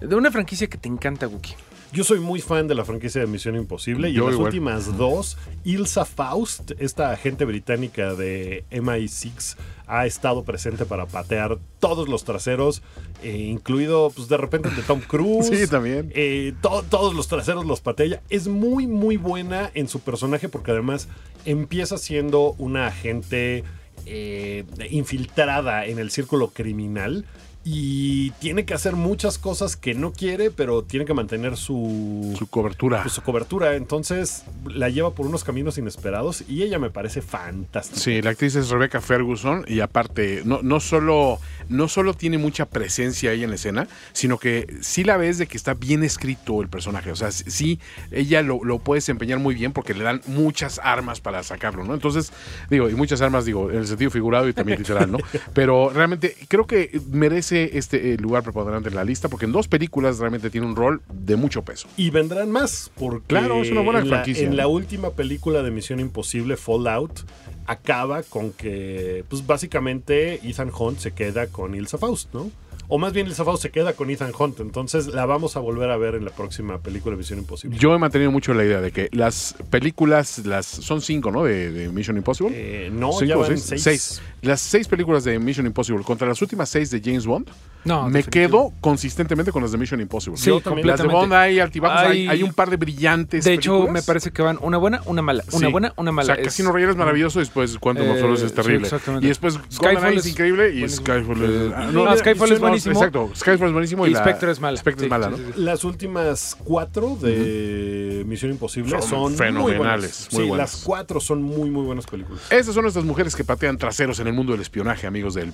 De una franquicia que te encanta, Wookie. Yo soy muy fan de la franquicia de Misión Imposible y Yo en las igual. últimas dos, Ilsa Faust, esta agente británica de MI6, ha estado presente para patear todos los traseros, eh, incluido pues de repente el de Tom *laughs* Cruise. Sí, también. Eh, to- todos los traseros los patea ella. Es muy, muy buena en su personaje porque además empieza siendo una agente eh, infiltrada en el círculo criminal y tiene que hacer muchas cosas que no quiere, pero tiene que mantener su, Su cobertura. pues, su cobertura. Entonces la lleva por unos caminos inesperados y ella me parece fantástica. Sí, la actriz es Rebecca Ferguson y aparte no, no, solo, no solo tiene mucha presencia ella en la escena, sino que sí la ves de que está bien escrito el personaje. O sea, sí, ella lo, lo puede desempeñar muy bien porque le dan muchas armas para sacarlo, ¿no? Entonces, digo, y muchas armas, digo, en el sentido figurado y también literal, ¿no? *laughs* Pero realmente creo que merece este eh, lugar preponderante en la lista porque en dos películas realmente tiene un rol de mucho peso. Y vendrán más, porque Claro, es una buena en, la, franquicia. en la última película de Misión Imposible, Fallout, acaba con que, pues básicamente Ethan Hunt se queda con Ilsa Faust, ¿no? O más bien Ilsa Faust se queda con Ethan Hunt, entonces la vamos a volver a ver en la próxima película de Misión Imposible. Yo he mantenido mucho la idea de que las películas, las son cinco, ¿no? De, de Mission Impossible. Eh, no, Cinco ya o van seis. seis. Seis. Las seis películas de Mission Impossible contra las últimas seis de James Bond, No, me quedo consistentemente con las de Mission Impossible. Sí. Las de. Bond hay altibajos, hay, Hay- hay un par de brillantes. De hecho, películas. me parece que van una buena, una mala. Una Sí. buena, una O mala. sea, Es- Casino Royale es maravilloso, después Quantum of Eh, Solace es sí, terrible. exactamente. y después Skyfall es es increíble y buenísimo. Skyfall es... Ah, no, Skyfall es no, buenísimo. Exacto, Skyfall es buenísimo y, Y la- Spectre es mala. Spectre Sí, es mala, sí, ¿no? sí, sí. Las últimas cuatro de Misión Imposible Son son, muy fenomenales, buenas. muy sí, buenas. las cuatro son muy, muy buenas películas. Estas son estas mujeres que patean traseros en el mundo del espionaje, amigos del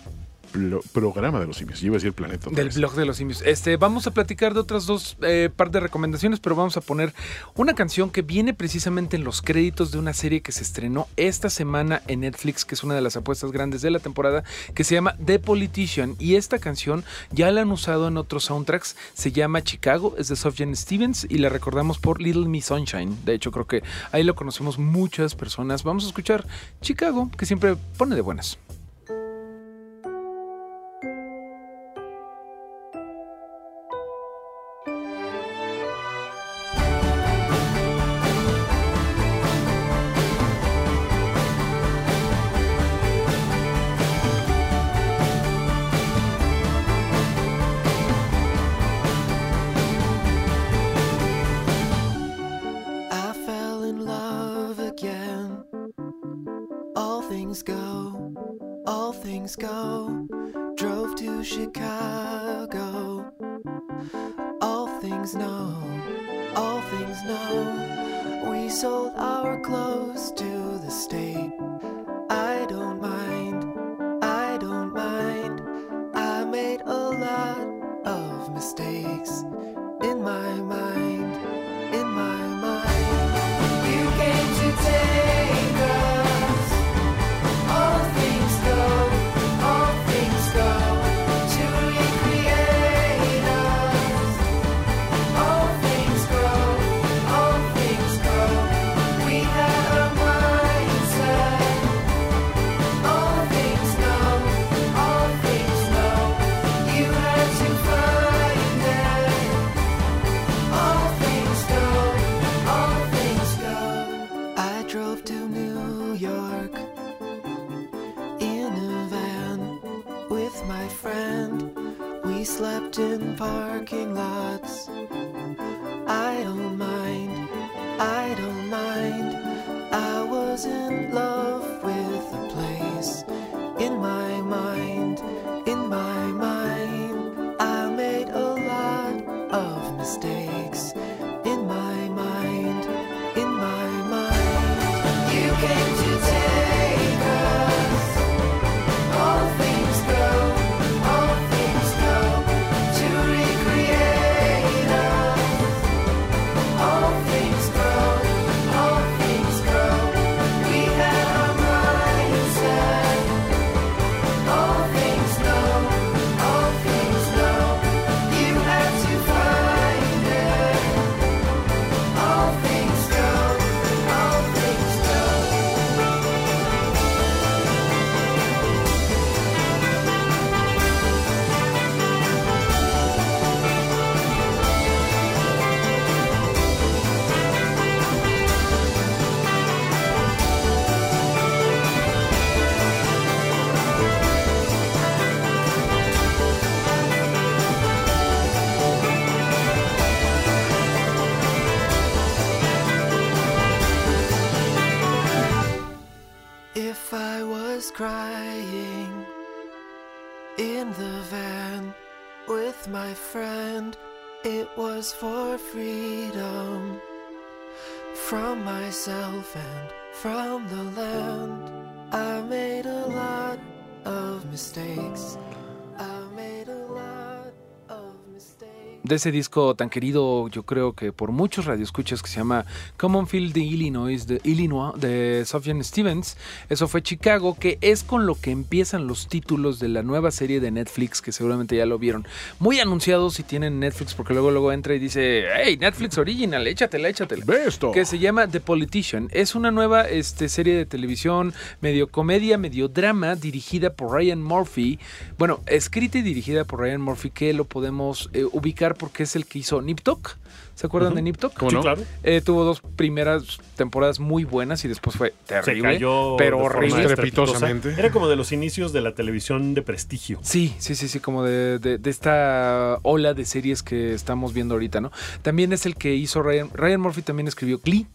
programa de los simios. Yo iba a decir planeta. Del vez. blog de los simios. Este, vamos a platicar de otras dos eh, par de recomendaciones, pero vamos a poner una canción que viene precisamente en los créditos de una serie que se estrenó esta semana en Netflix, que es una de las apuestas grandes de la temporada, que se llama The Politician. Y esta canción ya la han usado en otros soundtracks. Se llama Chicago, es de Sufjan Stevens y la recordamos por Little Miss Sunshine. De hecho, creo que ahí lo conocemos muchas personas. Vamos a escuchar Chicago, que siempre pone de buenas. Mistakes parking lots. De ese disco tan querido, yo creo que por muchos radioescuchas que se llama Common Field de Illinois, de Illinois, de Sufjan Stevens. Eso fue Chicago, que es con lo que empiezan los títulos de la nueva serie de Netflix, que seguramente ya lo vieron. Muy anunciados si tienen Netflix, porque luego luego entra y dice, hey, Netflix Original, échatela, échatela. Ve esto. Que se llama The Politician. Es una nueva este, serie de televisión, medio comedia, medio drama, dirigida por Ryan Murphy. Bueno, escrita y dirigida por Ryan Murphy, que lo podemos eh, ubicar porque es el que hizo Nip Tuck. ¿Se acuerdan de Nip Tuck? ¿Cómo no? claro. Eh, tuvo dos primeras temporadas muy buenas y después fue Se terrible. cayó pero horrible. estrepitosamente. Era como de los inicios de la televisión de prestigio. Sí, sí, sí, sí, como de, de- de esta ola de series que estamos viendo ahorita, ¿no? También es el que hizo Ryan, Ryan Murphy también escribió Glee,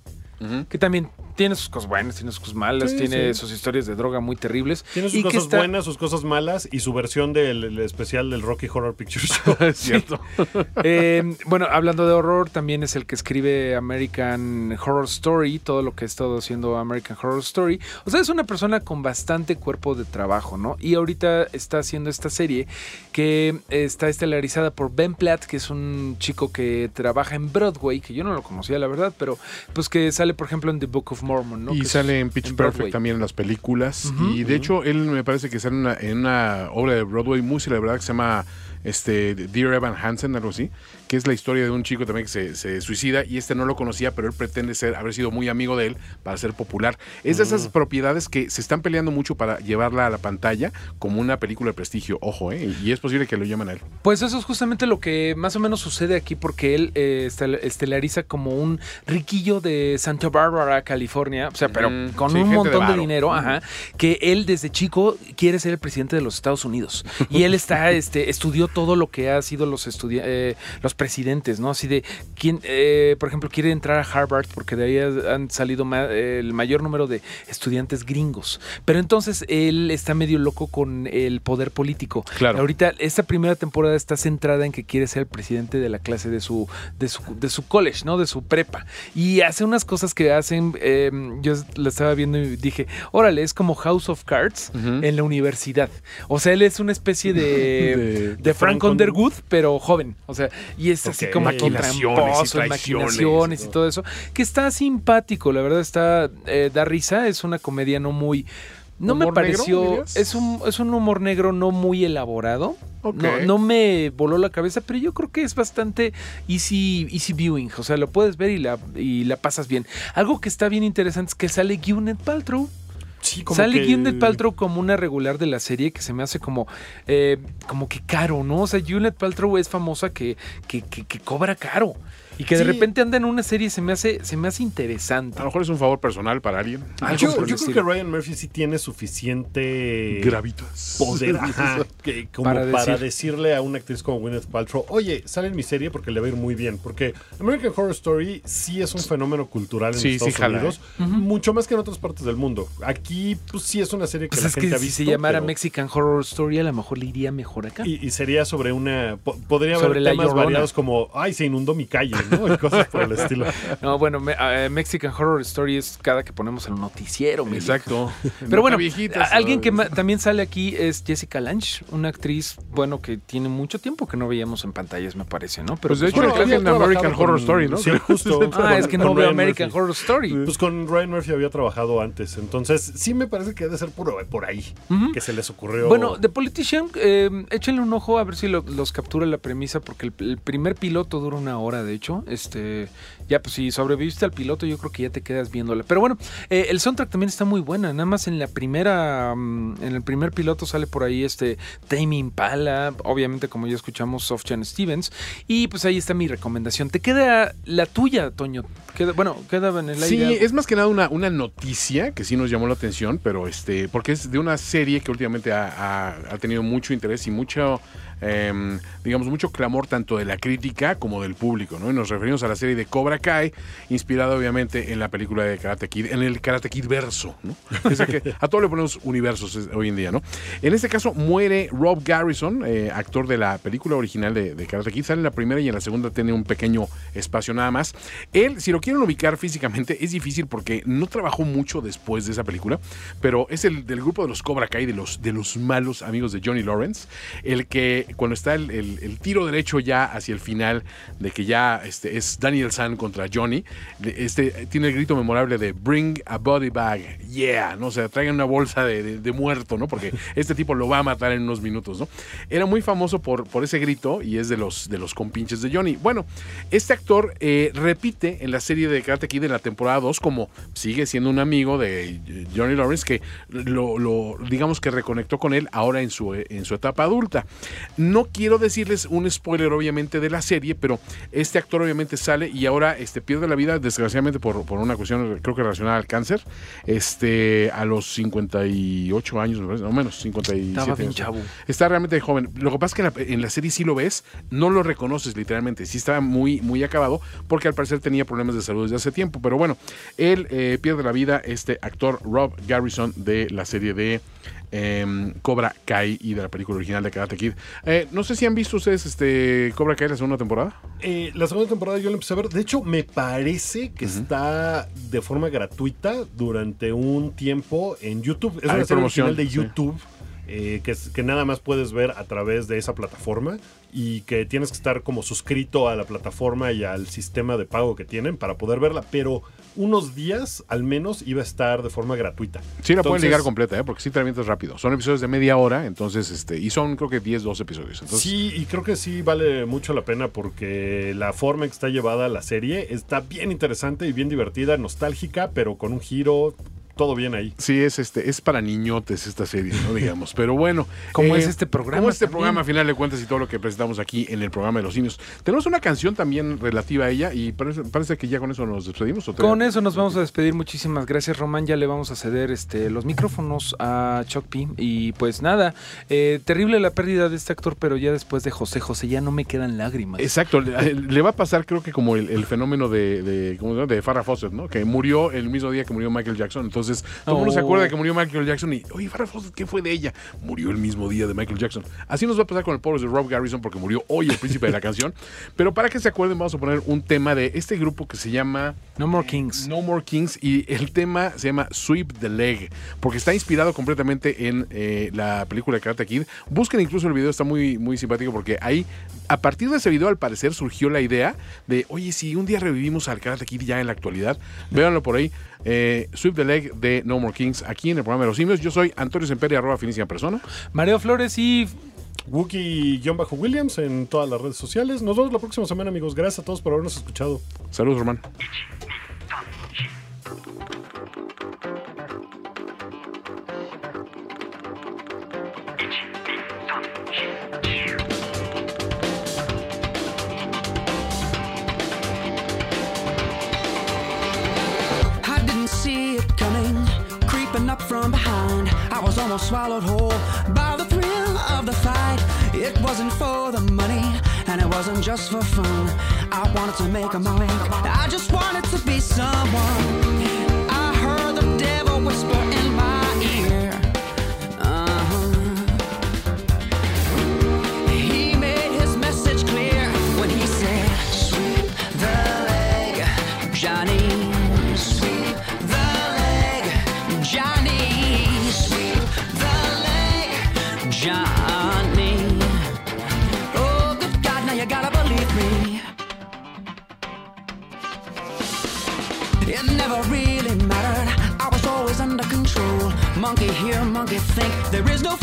Que también tiene sus cosas buenas, tiene sus cosas malas, Sí, tiene sí. sus historias de droga muy terribles. Tiene sus y cosas está- buenas, sus cosas malas y su versión del el especial del Rocky Horror Picture Show. *laughs* Es cierto. *laughs* Eh, bueno, hablando de horror, también es el que escribe American Horror Story, todo lo que ha estado haciendo American Horror Story. O sea, es una persona con bastante cuerpo de trabajo, ¿no? Y ahorita está haciendo esta serie que está estelarizada por Ben Platt, que es un chico que trabaja en Broadway, que yo no lo conocía, la verdad, pero pues que sale, por ejemplo, en The Book of Mormon, ¿no? Y Que sale en Pitch en Perfect Broadway. también en las películas. Y de hecho, él me parece que sale en una, en una obra de Broadway muy celebrada que se llama este, Dear Evan Hansen, algo así, que es la historia de un chico también que se, se suicida y este no lo conocía, pero él pretende ser, haber sido muy amigo de él para ser popular. Es de esas propiedades que se están peleando mucho para llevarla a la pantalla como una película de prestigio, ojo, ¿eh? Y es posible que lo llamen a él. Pues eso es justamente lo que más o menos sucede aquí porque él eh, estel- estelariza como un riquillo de Santa Barbara, California, o sea, pero Mm, con sí, un de montón de, varo. dinero, ajá, que él desde chico quiere ser el presidente de los Estados Unidos y él está, *laughs* este, estudió todo lo que ha sido los eh, los presidentes, ¿no? Así de quién, eh, por ejemplo, quiere entrar a Harvard porque de ahí han salido ma- el mayor número de estudiantes gringos, pero entonces él está medio loco con el poder político. Claro. Ahorita esta primera temporada está centrada en que quiere ser el presidente de la clase de su, de su, de su college, ¿no? De su prepa. Y hace unas cosas que hacen, eh, yo la estaba viendo y dije, órale, es como House of Cards en la universidad. O sea, él es una especie de, *laughs* De- de, Frank, Frank Underwood, pero joven. O sea, y es así Ok. como Maquinaciones y y maquinaciones y y todo eso. Que está simpático, la verdad está, eh, da risa, es una comedia no muy... No me ¿Humor negro, pareció, es un, es un humor negro no muy elaborado. No, no me voló la cabeza, pero yo creo que es bastante easy, easy viewing. O sea, lo puedes ver y la, y la pasas bien. Algo que está bien interesante es que sale Gwyneth Paltrow. Sí, como Sale que- Gwyneth Paltrow como una regular de la serie que se me hace como, eh, como que caro, ¿no? O sea, Gwyneth Paltrow es famosa que, que, que- que cobra caro. Y que de repente anda en una serie se me hace, se me hace interesante. A lo mejor es un favor personal para alguien. Algo Yo, creo que Ryan Murphy sí tiene suficiente Gravitas. poder *laughs* ajá, *laughs* que- como Para para, decir. decirle a una actriz como Gwyneth Paltrow, oye, sale en mi serie porque le va a ir muy bien. Porque American Horror Story sí es un fenómeno cultural en Sí, sí, Estados jala, Unidos, mucho más que en otras partes del mundo. Aquí, pues sí es una serie que Pues la es gente que ha si visto. se llamara pero- Mexican Horror Story, a lo mejor le iría mejor acá. y, y sería sobre una. po- podría Sobre haber temas variados como, ay, se inundó mi calle, ¿no? Y cosas por el estilo. *laughs* No, bueno, me- eh, Mexican Horror Story es cada que ponemos el noticiero. Exacto. Pero bueno, viejitas, alguien que también sale aquí es Jessica Lange, una actriz, bueno, que tiene mucho tiempo que no veíamos en pantallas, me parece, ¿no? Pero Pues de hecho, Bueno, creo que había en American Horror con- Story, ¿no? Sí, justo. ah, es que no veo American Murphy. Horror Story. Pues con Ryan Murphy había trabajado antes, entonces sí me parece que debe ser puro por ahí que se les ocurrió. Bueno, The Politician, eh, échenle un ojo a ver si lo- los captura la premisa, porque el, el primer piloto dura una hora, de hecho. Este, ya, pues si sobreviviste al piloto, yo creo que ya te quedas viéndola. Pero bueno, eh, el soundtrack también está muy buena. Nada más en la primera, mm, en el primer piloto sale por ahí este Tame Impala, obviamente como ya escuchamos, Softjan Stevens. Y pues ahí está mi recomendación. Te queda la tuya, Toño. Queda, bueno, quedaba en el aire. Sí, es más que nada una, una noticia que sí nos llamó la atención, pero este, porque es de una serie que últimamente ha, ha- ha tenido mucho interés y mucho, em, digamos, mucho clamor tanto de la crítica como del público, ¿no? Y nos referimos a la serie de Cobra Kai, inspirada obviamente en la película de Karate Kid, en el Karate Kid verso, a todo le ponemos universos hoy en día, ¿no? En este caso muere Rob Garrison, eh, actor de la película original de, de Karate Kid, sale en la primera y en la segunda tiene un pequeño espacio nada más. Él, si lo quieren ubicar físicamente, es difícil porque no trabajó mucho después de esa película, pero es el del grupo de los Cobra Kai, de los, de los malos amigos de Johnny Lawrence, el que cuando está el, el- el tiro derecho ya hacia el final, de que ya este, es Daniel San contra Johnny, de- este, tiene el grito memorable de Bring a body bag, yeah, ¿no? O sea, traigan una bolsa de, de- de muerto, ¿no? Porque *laughs* este tipo lo va a matar en unos minutos, ¿no? Era muy famoso por, por ese grito y es de los, de los compinches de Johnny. Bueno, este actor eh, repite en la serie de Karate Kid en la temporada 2 como sigue siendo un amigo de eh, Johnny Lawrence que lo, lo- digamos que reconectó con él ahora en su, en su etapa adulta. No quiero decirles un spoiler obviamente de la serie, pero este actor obviamente sale y ahora este, pierde la vida desgraciadamente por, por una cuestión creo que relacionada al cáncer este, a los 58 años, no menos, 57 Estaba bien años. chavo. Está realmente joven. Lo que pasa es que en la, en la serie sí lo ves, no lo reconoces literalmente. Sí estaba muy, muy acabado porque al parecer tenía problemas de salud desde hace tiempo. Pero bueno, él eh, pierde la vida, este actor Rob Garrison de la serie de em, Cobra Kai y de la película original de Karate Kid. Eh, no sé si han visto ustedes este Cobra Kai la segunda temporada. Eh, la segunda temporada yo la empecé a ver. De hecho, me parece que está de forma gratuita durante un tiempo en YouTube. Es Hay una promoción, de sí. YouTube. eh, que nada más puedes ver a través de esa plataforma y que tienes que estar como suscrito a la plataforma y al sistema de pago que tienen para poder verla, pero unos días al menos iba a estar de forma gratuita. Sí, la pueden Entonces, ligar completa, ¿eh? porque sí te avientas rápido. Son episodios de media hora, entonces, este, y son creo que 10, 12 episodios. Entonces, Sí, y creo que sí vale mucho la pena porque la forma en que está llevada la serie está bien interesante y bien divertida, nostálgica, pero con un giro, todo bien ahí. Sí, es este, es para niñotes esta serie, ¿no? *laughs* Digamos. Pero bueno. Como es este programa Como este también. programa, a final de cuentas, y todo lo que presentamos aquí en el programa de los simios. Tenemos una canción también relativa a ella, y parece, parece que ya con eso nos despedimos. Con eso nos vamos a despedir. Muchísimas gracias, Román. Ya le vamos a ceder este, los micrófonos a Chuck P. Y pues nada, eh, terrible la pérdida de este actor, pero ya después de José José ya no me quedan lágrimas. Exacto, le, le va a pasar creo que como el, el fenómeno de, de, ¿cómo se llama? de Farrah Fawcett, ¿no? Que murió el mismo día que murió Michael Jackson. Entonces, todo el mundo se Oh. acuerda que murió Michael Jackson y, oye, Farrah Fawcett, ¿qué fue de ella? Murió el mismo día de Michael Jackson. Así nos va a pasar con el pobre de Rob Garrison porque murió hoy el príncipe de la canción. *laughs* Pero para que se acuerden, vamos a poner un tema de este grupo que se llama No More Kings. No More Kings y el tema se llama Sweep the Leg porque está inspirado completamente en eh, la película de Karate Kid. Busquen incluso el video, está muy, muy simpático porque ahí, a partir de ese video, al parecer surgió la idea de, oye, si un día revivimos al Karate Kid ya en la actualidad, véanlo por ahí. eh, Sweep the Leg de No More Kings aquí en el programa de los simios. Yo soy Antonio Semperi, arroba finísima persona. Mareo Flores y Wookie-Williams en todas las redes sociales. Nos vemos la próxima semana, amigos. Gracias a todos por habernos escuchado. Saludos, Román. I didn't see it coming, creeping up from behind. I was almost swallowed whole by the thrill of the fight. It wasn't for the money, and it wasn't just for fun. I wanted to make a mark. I just wanted to be someone. Monkey think. There is no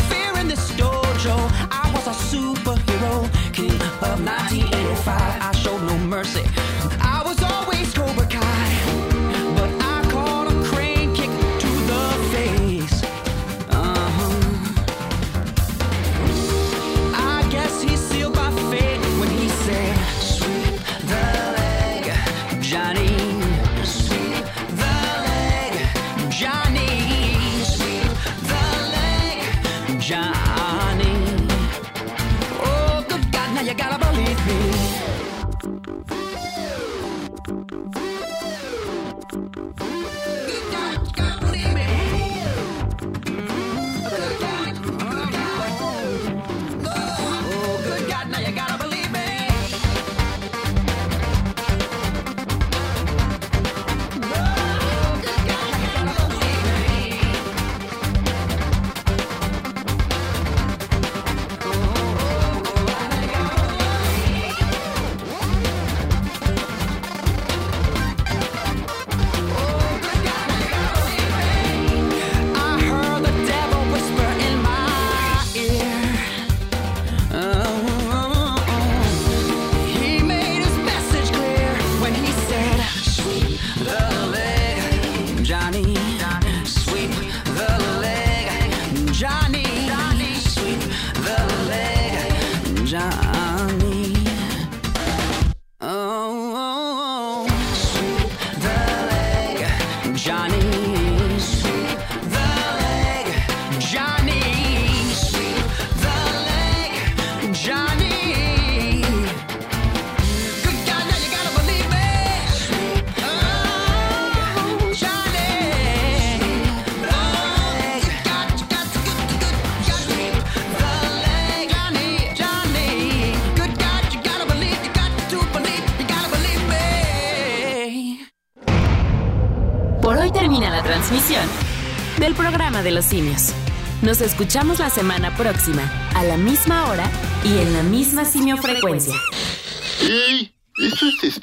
De los Simios. Nos escuchamos la semana próxima, a la misma hora y en la misma simiofrecuencia. ¡Ey! Es